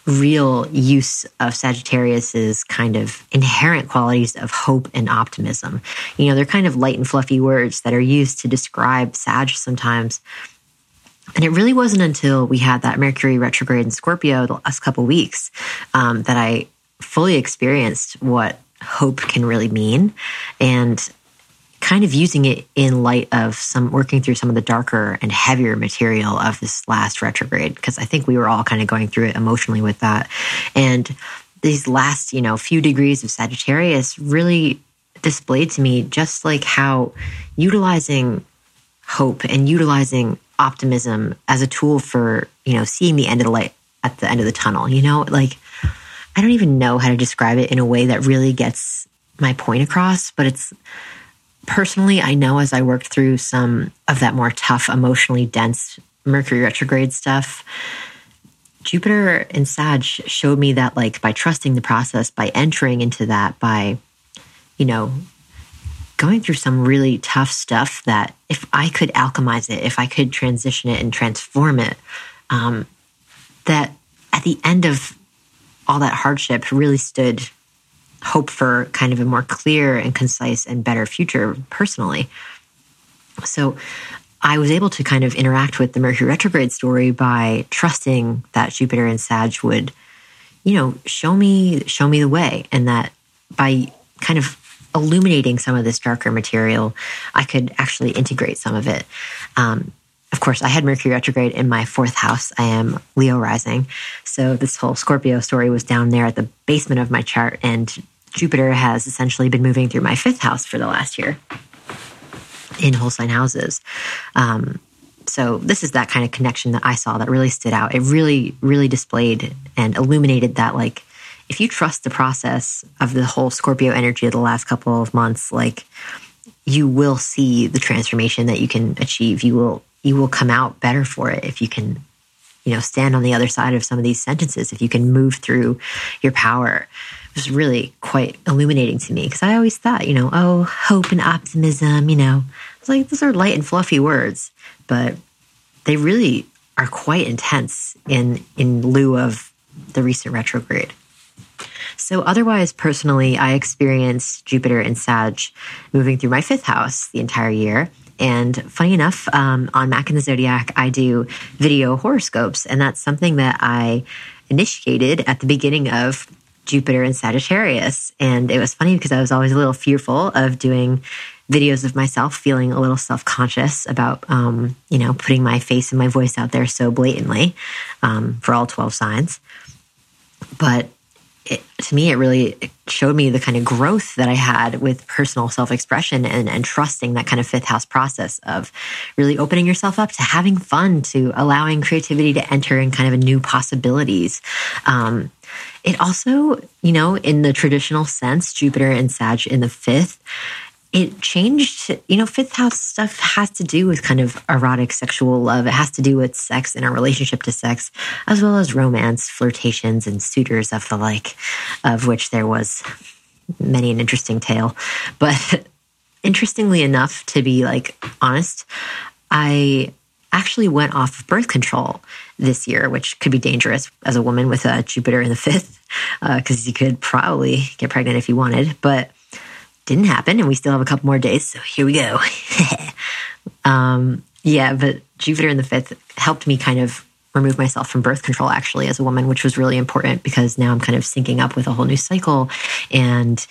real use of Sagittarius's kind of inherent qualities of hope and optimism. You know, they're kind of light and fluffy words that are used to describe Sag sometimes. And it really wasn't until we had that Mercury retrograde in Scorpio the last couple weeks um, that I fully experienced what hope can really mean. And kind of using it in light of some working through some of the darker and heavier material of this last retrograde because I think we were all kind of going through it emotionally with that. And these last, you know, few degrees of Sagittarius really displayed to me just like how utilizing hope and utilizing optimism as a tool for, you know, seeing the end of the light at the end of the tunnel, you know, like I don't even know how to describe it in a way that really gets my point across, but it's personally, I know as I worked through some of that more tough, emotionally dense Mercury retrograde stuff, Jupiter and Sag showed me that, like, by trusting the process, by entering into that, by, you know, going through some really tough stuff, that if I could alchemize it, if I could transition it and transform it, um, that at the end of all that hardship really stood hope for kind of a more clear and concise and better future personally. So I was able to kind of interact with the Mercury retrograde story by trusting that Jupiter and Sag would, you know, show me show me the way, and that by kind of illuminating some of this darker material, I could actually integrate some of it. Um, of course, I had Mercury retrograde in my fourth house. I am Leo rising. So this whole Scorpio story was down there at the basement of my chart. And Jupiter has essentially been moving through my fifth house for the last year in whole sign houses. Um, so this is that kind of connection that I saw that really stood out. It really, really displayed and illuminated that like if you trust the process of the whole Scorpio energy of the last couple of months, like you will see the transformation that you can achieve. You will you will come out better for it if you can, you know, stand on the other side of some of these sentences, if you can move through your power was really quite illuminating to me because I always thought, you know, oh, hope and optimism, you know, it's like those are light and fluffy words, but they really are quite intense in in lieu of the recent retrograde. So otherwise, personally, I experienced Jupiter and Sag moving through my fifth house the entire year. And funny enough, um, on Mac and the Zodiac, I do video horoscopes, and that's something that I initiated at the beginning of Jupiter and Sagittarius. And it was funny because I was always a little fearful of doing videos of myself feeling a little self-conscious about um, you know putting my face and my voice out there so blatantly um, for all 12 signs but it, to me it really showed me the kind of growth that i had with personal self-expression and, and trusting that kind of fifth house process of really opening yourself up to having fun to allowing creativity to enter in kind of new possibilities um, it also, you know, in the traditional sense, Jupiter and Sag in the fifth, it changed, you know, fifth house stuff has to do with kind of erotic sexual love. It has to do with sex and our relationship to sex, as well as romance, flirtations, and suitors of the like, of which there was many an interesting tale. But interestingly enough, to be like honest, I actually went off of birth control this year, which could be dangerous as a woman with a Jupiter in the fifth, because uh, you could probably get pregnant if you wanted, but didn't happen. And we still have a couple more days. So here we go. um, yeah, but Jupiter in the fifth helped me kind of remove myself from birth control actually as a woman, which was really important because now I'm kind of syncing up with a whole new cycle and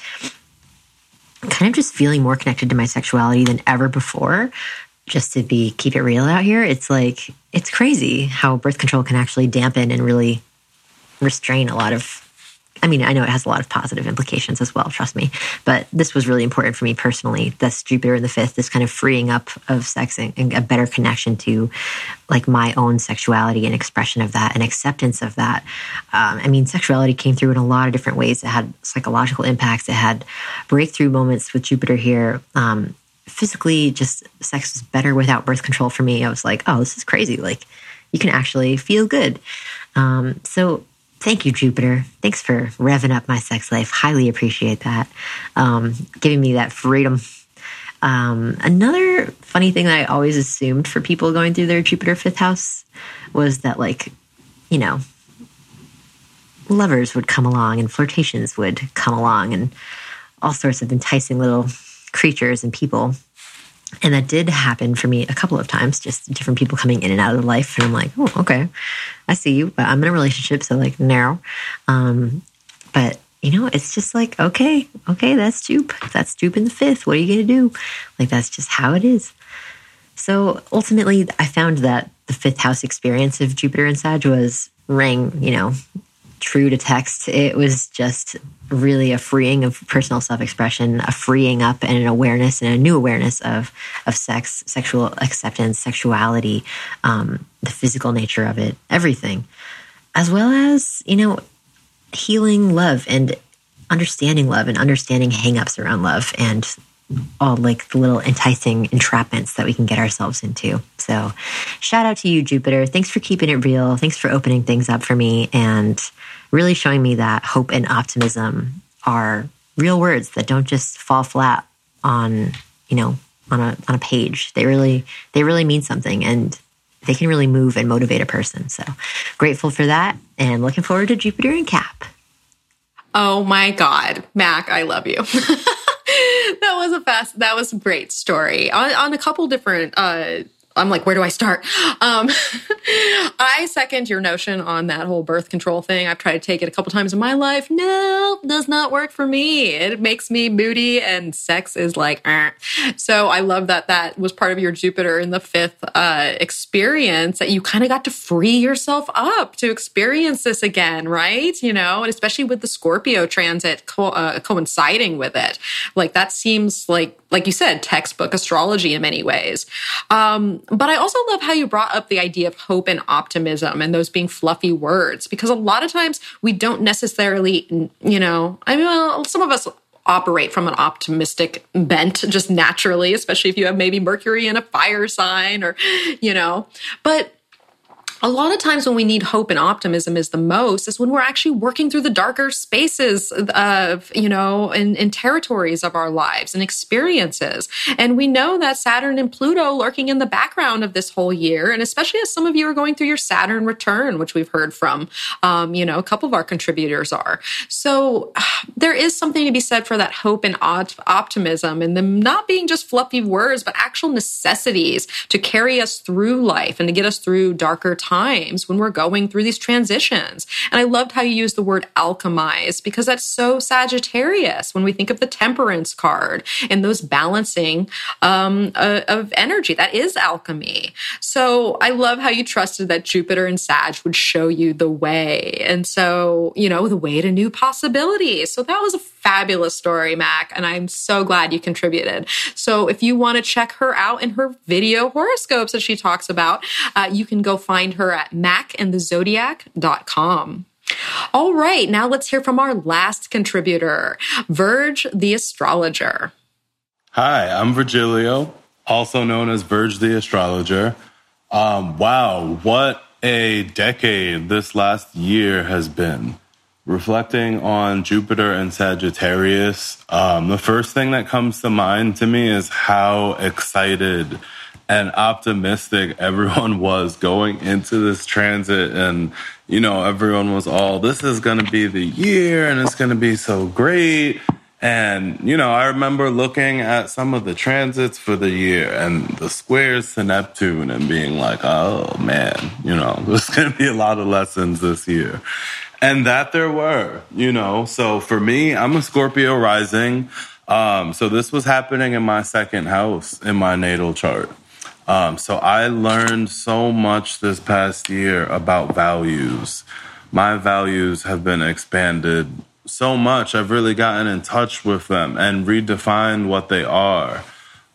kind of just feeling more connected to my sexuality than ever before just to be keep it real out here, it's like it's crazy how birth control can actually dampen and really restrain a lot of I mean, I know it has a lot of positive implications as well, trust me. But this was really important for me personally. This Jupiter in the fifth, this kind of freeing up of sex and, and, a better connection to like my own sexuality and expression of that and acceptance of that. Um, I mean, sexuality came through in a lot of different ways. It had psychological impacts. It had breakthrough moments with Jupiter here. Um, physically just sex was better without birth control for me. I was like, oh, this is crazy. Like you can actually feel good. Um, so thank you, Jupiter. Thanks for revving up my sex life. Highly appreciate that. Um, giving me that freedom. Um, another funny thing that I always assumed for people going through their Jupiter fifth house was that, like, you know, lovers would come along and flirtations would come along and all sorts of enticing little creatures and people. And that did happen for me a couple of times, just different people coming in and out of the life. And I'm like, oh, okay, I see you, but I'm in a relationship, so like narrow. Um, but you know, it's just like, okay, okay, that's Jupe. That's Jupe in the fifth. What are you going to do? Like, that's just how it is. So ultimately, I found that the fifth house experience of Jupiter and Sag was rang, you know, true to text. It was just really a freeing of personal self-expression, a freeing up and an awareness and a new awareness of of sex, sexual acceptance, sexuality, um, the physical nature of it, everything, as well as you know healing love and understanding love and understanding hangups around love and all like the little enticing entrapments that we can get ourselves into. So, shout out to you, Jupiter. Thanks for keeping it real. Thanks for opening things up for me and really showing me that hope and optimism are real words that don't just fall flat on, you know, on a on a page. They really they really mean something and they can really move and motivate a person. So grateful for that and looking forward to Jupiter and Cap. Oh my God, Mac, I love you. that was a fast, that was a great story. On, on a couple different uh, I'm like, where do I start? Um, I second your notion on that whole birth control thing. I've tried to take it a couple times in my life. No, does not work for me. It makes me moody, and sex is like. So I love that that was part of your Jupiter in the fifth uh, experience that you kind of got to free yourself up to experience this again, right? You know, and especially with the Scorpio transit co- uh, coinciding with it, like that seems like like you said, textbook astrology in many ways. Um, but I also love how you brought up the idea of hope and optimism and those being fluffy words, because a lot of times we don't necessarily, you know, I mean, well, some of us operate from an optimistic bent just naturally, especially if you have maybe Mercury in a fire sign or, you know, but a lot of times when we need hope and optimism is the most is when we're actually working through the darker spaces of you know in, in, territories of our lives and experiences. And we know that saturn and pluto lurking in the background of this whole year and especially as some of you are going through your saturn return which we've heard from um, you know a couple of our contributors are. So there is something to be said for that hope and op- optimism and them not being just fluffy words but actual necessities to carry us through life and to get us through darker times times when we're going through these transitions. And I loved how you used the word alchemize because that's so Sagittarius when we think of the temperance card and those balancing um, uh, of energy. That is alchemy. So I love how you trusted that Jupiter and Sag would show you the way. And so, you know, the way to new possibilities. So that was a fabulous story, Mac. And I'm so glad you contributed. So if you want to check her out in her video horoscopes that she talks about, uh, you can go find her at macandthezodiac.com. All right, now let's hear from our last contributor, Verge the astrologer. Hi, I'm Virgilio, also known as Verge the astrologer. Um, wow, what a decade this last year has been. Reflecting on Jupiter and Sagittarius, um, the first thing that comes to mind to me is how excited and optimistic everyone was going into this transit. And you know everyone was all this is going to be the year and it's going to be so great. And you know i remember looking at some of the transits for the year and the squares to neptune and being like oh man you know there's going to be a lot of lessons this year and that there were you know so for me i'm a scorpio rising um, so this was happening in my second house in my natal chart um, so I learned so much this past year about values. My values have been expanded so much. I've really gotten in touch with them and redefined what they are.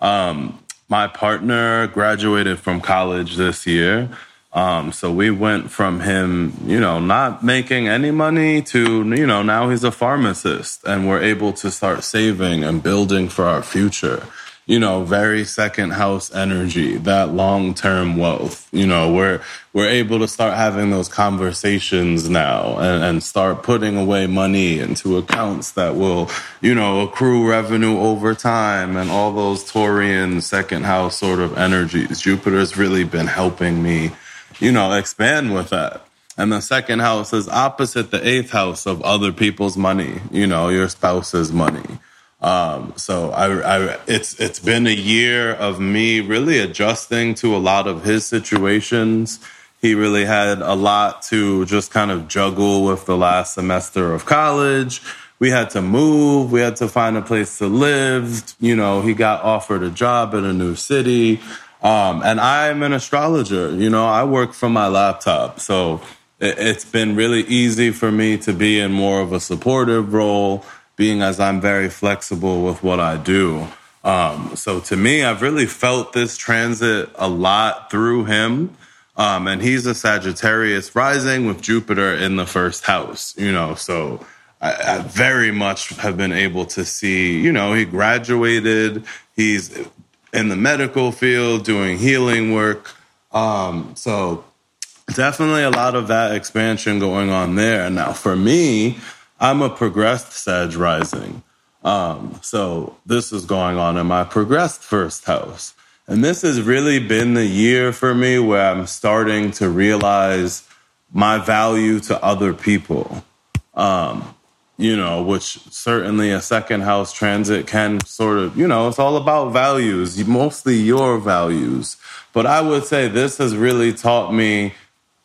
Um, my partner graduated from college this year. Um, so we went from him, you know, not making any money to, you know, now he's a pharmacist and we're able to start saving and building for our future you know, very second house energy, that long term wealth. You know, we're we're able to start having those conversations now and, and start putting away money into accounts that will, you know, accrue revenue over time and all those Taurian second house sort of energies. Jupiter's really been helping me, you know, expand with that. And the second house is opposite the eighth house of other people's money, you know, your spouse's money. Um, so I, I, it's it's been a year of me really adjusting to a lot of his situations. He really had a lot to just kind of juggle with the last semester of college. We had to move. We had to find a place to live. You know, he got offered a job in a new city. Um, and I'm an astrologer. You know, I work from my laptop. So it, it's been really easy for me to be in more of a supportive role being as I'm very flexible with what I do. Um, so to me, I've really felt this transit a lot through him. Um, and he's a Sagittarius rising with Jupiter in the first house, you know, so I, I very much have been able to see, you know, he graduated, he's in the medical field doing healing work. Um, so definitely a lot of that expansion going on there. Now, for me, I'm a progressed Sag rising. Um, so this is going on in my progressed first house. And this has really been the year for me where I'm starting to realize my value to other people. Um, you know, which certainly a second house transit can sort of, you know, it's all about values, mostly your values. But I would say this has really taught me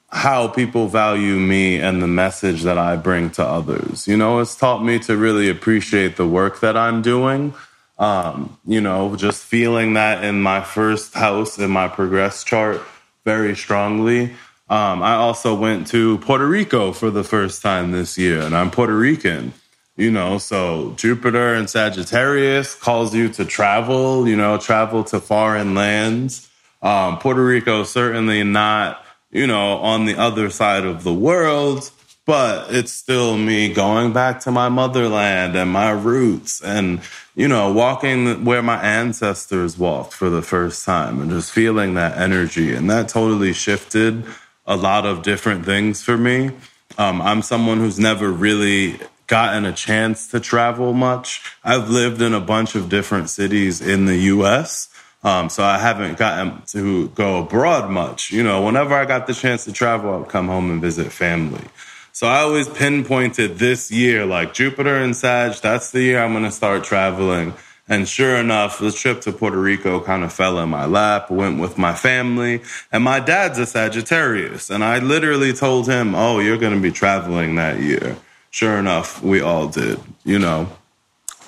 how people value me and the message that I bring to others. You know, it's taught me to really appreciate the work that I'm doing. Um, you know, just feeling that in my first house in my progress chart very strongly. Um, I also went to Puerto Rico for the first time this year, and I'm Puerto Rican. You know, so Jupiter and Sagittarius calls you to travel, you know, travel to foreign lands. Um, Puerto Rico certainly not you know, on the other side of the world, but it's still me going back to my motherland and my roots and, you know, walking where my ancestors walked for the first time and just feeling that energy. And that totally shifted a lot of different things for me. Um, I'm someone who's never really gotten a chance to travel much. I've lived in a bunch of different cities in the US. Um, so I haven't gotten to go abroad much. You know, whenever I got the chance to travel, I'd come home and visit family. So I always pinpointed this year, like Jupiter and Sag, that's the year I'm going to start traveling. And sure enough, the trip to Puerto Rico kind of fell in my lap, went with my family. And my dad's a Sagittarius. And I literally told him, Oh, you're going to be traveling that year. Sure enough, we all did, you know.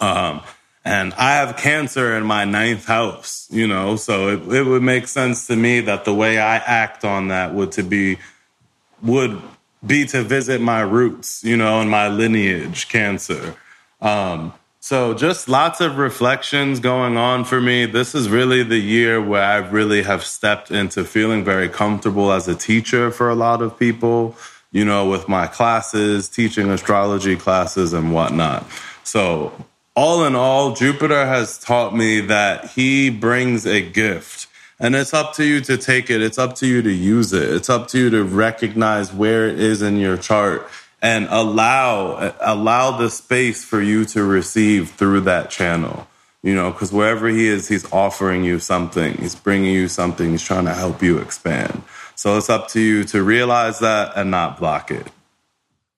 Um, and I have cancer in my ninth house, you know, so it, it would make sense to me that the way I act on that would to be would be to visit my roots, you know, and my lineage, cancer. Um, so just lots of reflections going on for me. This is really the year where I really have stepped into feeling very comfortable as a teacher for a lot of people, you know, with my classes, teaching astrology classes and whatnot. So all in all, Jupiter has taught me that he brings a gift. And it's up to you to take it. It's up to you to use it. It's up to you to recognize where it is in your chart and allow allow the space for you to receive through that channel. You know, because wherever he is, he's offering you something. He's bringing you something. He's trying to help you expand. So it's up to you to realize that and not block it.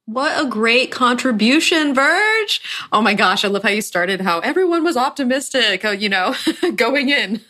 What a great contribution, Verge. Oh my gosh, I love how you started, how everyone was optimistic, uh, you know, going in.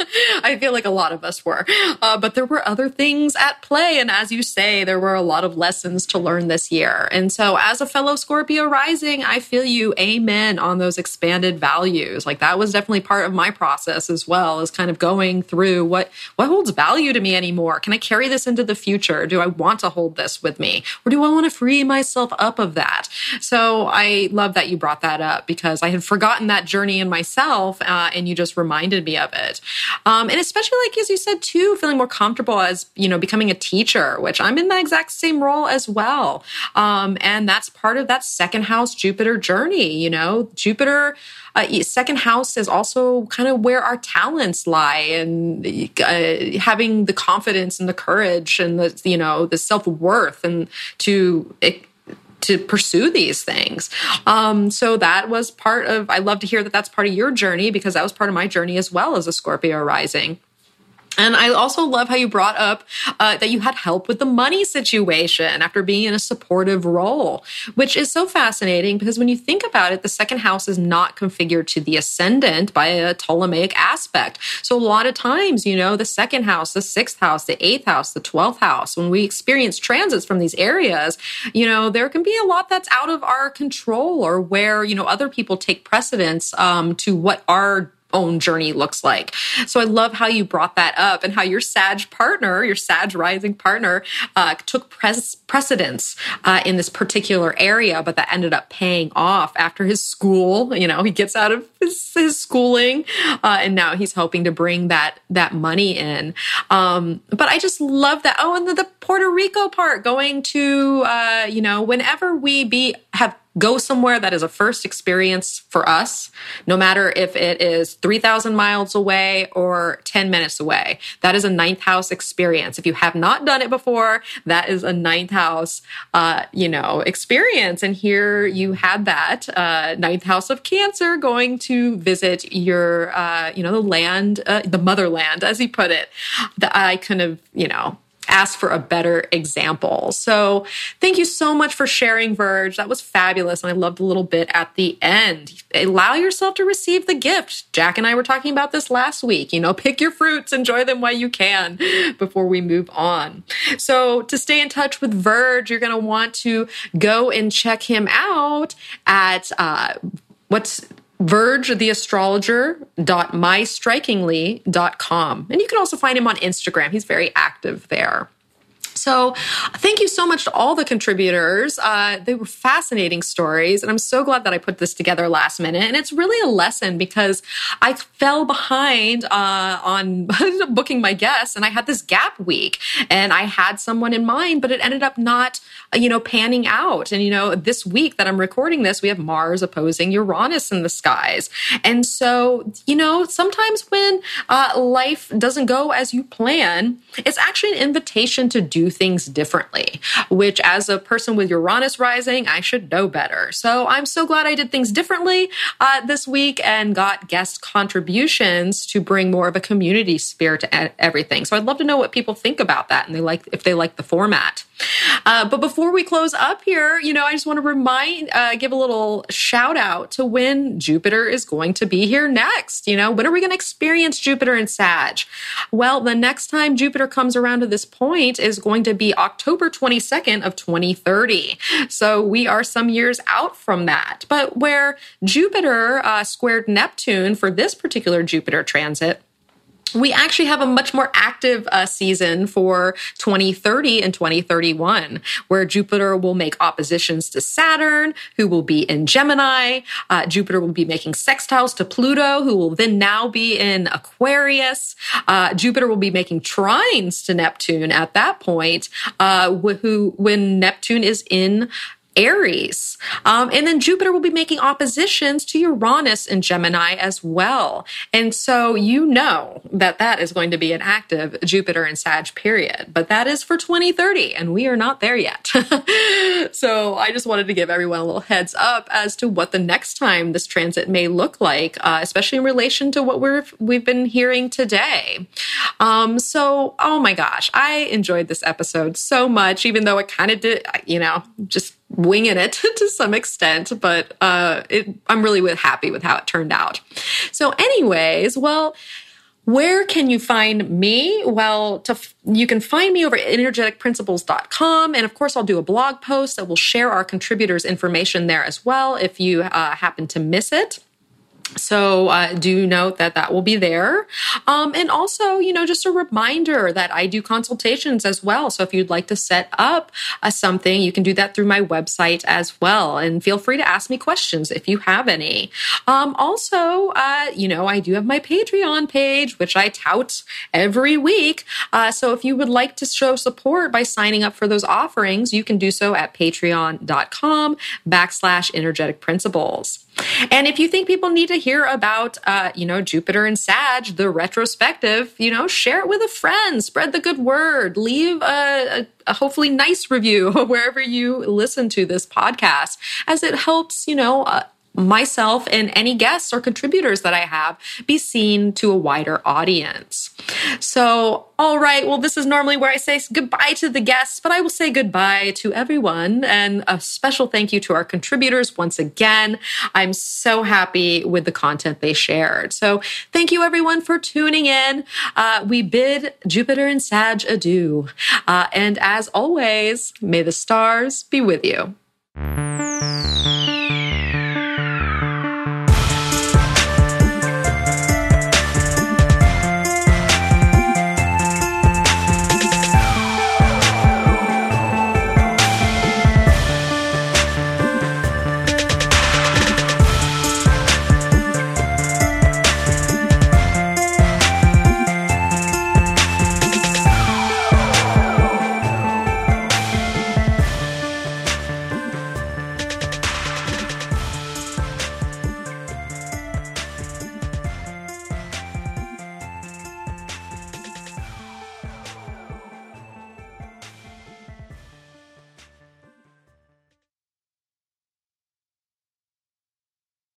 I feel like a lot of us were. Uh, but there were other things at play. And as you say, there were a lot of lessons to learn this year. And so, as a fellow Scorpio rising, I feel you amen on those expanded values. Like that was definitely part of my process as well, as kind of going through what, what holds value to me anymore? Can I carry this into the future? Do I want to hold this with me? Or do I want to free myself up? Up of that. So I love that you brought that up because I had forgotten that journey in myself uh, and you just reminded me of it. Um, and especially like, as you said too, feeling more comfortable as, you know, becoming a teacher, which I'm in the exact same role as well. Um, and that's part of that second house Jupiter journey, you know, Jupiter, uh, second house is also kind of where our talents lie and uh, having the confidence and the courage and the you know the self-worth and to to pursue these things. Um, so that was part of, I love to hear that that's part of your journey because that was part of my journey as well as a Scorpio rising. And I also love how you brought up uh, that you had help with the money situation after being in a supportive role, which is so fascinating because when you think about it, the second house is not configured to the ascendant by a Ptolemaic aspect. So a lot of times, you know, the second house, the sixth house, the eighth house, the 12th house, when we experience transits from these areas, you know, there can be a lot that's out of our control or where, you know, other people take precedence um, to what our own journey looks like. So I love how you brought that up and how your Sag partner, your Sag rising partner, uh, took pres- precedence uh, in this particular area, but that ended up paying off after his school. You know, he gets out of his, his schooling, uh, and now he's hoping to bring that that money in. Um, but I just love that. Oh, and the, the Puerto Rico part, going to uh, you know, whenever we be have go somewhere that is a first experience for us, no matter if it is 3,000 miles away or 10 minutes away. That is a ninth house experience. If you have not done it before, that is a ninth house, uh, you know, experience. And here you had that uh, ninth house of Cancer going to visit your, uh, you know, the land, uh, the motherland, as he put it. I kind of, you know, ask for a better example. So thank you so much for sharing, Verge. That was fabulous. And I loved the little bit at the end. Allow yourself to receive the gift. Jack and I were talking about this last week. You know, pick your fruits, enjoy them while you can before we move on. So to stay in touch with Verge, you're going to want to go and check him out at, uh, what's Verge the astrologer.mystrikingly.com. And you can also find him on Instagram. He's very active there. So, thank you so much to all the contributors. Uh, they were fascinating stories, and I'm so glad that I put this together last minute. And it's really a lesson because I fell behind uh, on booking my guests, and I had this gap week, and I had someone in mind, but it ended up not, you know, panning out. And you know, this week that I'm recording this, we have Mars opposing Uranus in the skies, and so you know, sometimes when uh, life doesn't go as you plan, it's actually an invitation to do things differently, which as a person with Uranus rising, I should know better. So I'm so glad I did things differently uh, this week and got guest contributions to bring more of a community spirit to everything. So I'd love to know what people think about that and they like if they like the format. Uh, but before we close up here, you know, I just want to remind, uh, give a little shout out to when Jupiter is going to be here next. You know, when are we going to experience Jupiter and Sag? Well, the next time Jupiter comes around to this point is going to be October 22nd of 2030. So we are some years out from that. But where Jupiter uh, squared Neptune for this particular Jupiter transit, we actually have a much more active uh, season for 2030 and 2031, where Jupiter will make oppositions to Saturn, who will be in Gemini. Uh, Jupiter will be making sextiles to Pluto, who will then now be in Aquarius. Uh, Jupiter will be making trines to Neptune at that point, uh, who when Neptune is in Aries. Um, and then Jupiter will be making oppositions to Uranus in Gemini as well. And so you know that that is going to be an active Jupiter and Sag period, but that is for 2030 and we are not there yet. so I just wanted to give everyone a little heads up as to what the next time this transit may look like, uh, especially in relation to what we're, we've been hearing today. Um, so, oh my gosh, I enjoyed this episode so much, even though it kind of did, you know, just winging it to some extent, but uh, it, I'm really with, happy with how it turned out. So, anyways, well, where can you find me? Well, to, you can find me over at energeticprinciples.com. And of course, I'll do a blog post that will share our contributors' information there as well if you uh, happen to miss it. So uh, do note that that will be there. Um, and also, you know, just a reminder that I do consultations as well. So if you'd like to set up uh, something, you can do that through my website as well. And feel free to ask me questions if you have any. Um, also, uh, you know, I do have my Patreon page, which I tout every week. Uh, so if you would like to show support by signing up for those offerings, you can do so at patreon.com backslash energetic principles. And if you think people need to hear about, uh, you know, Jupiter and Sag, the retrospective, you know, share it with a friend, spread the good word, leave a, a, a hopefully nice review wherever you listen to this podcast, as it helps, you know, uh, myself and any guests or contributors that I have be seen to a wider audience. So, all right, well, this is normally where I say goodbye to the guests, but I will say goodbye to everyone and a special thank you to our contributors once again. I'm so happy with the content they shared. So, thank you everyone for tuning in. Uh, we bid Jupiter and Sag adieu. Uh, and as always, may the stars be with you.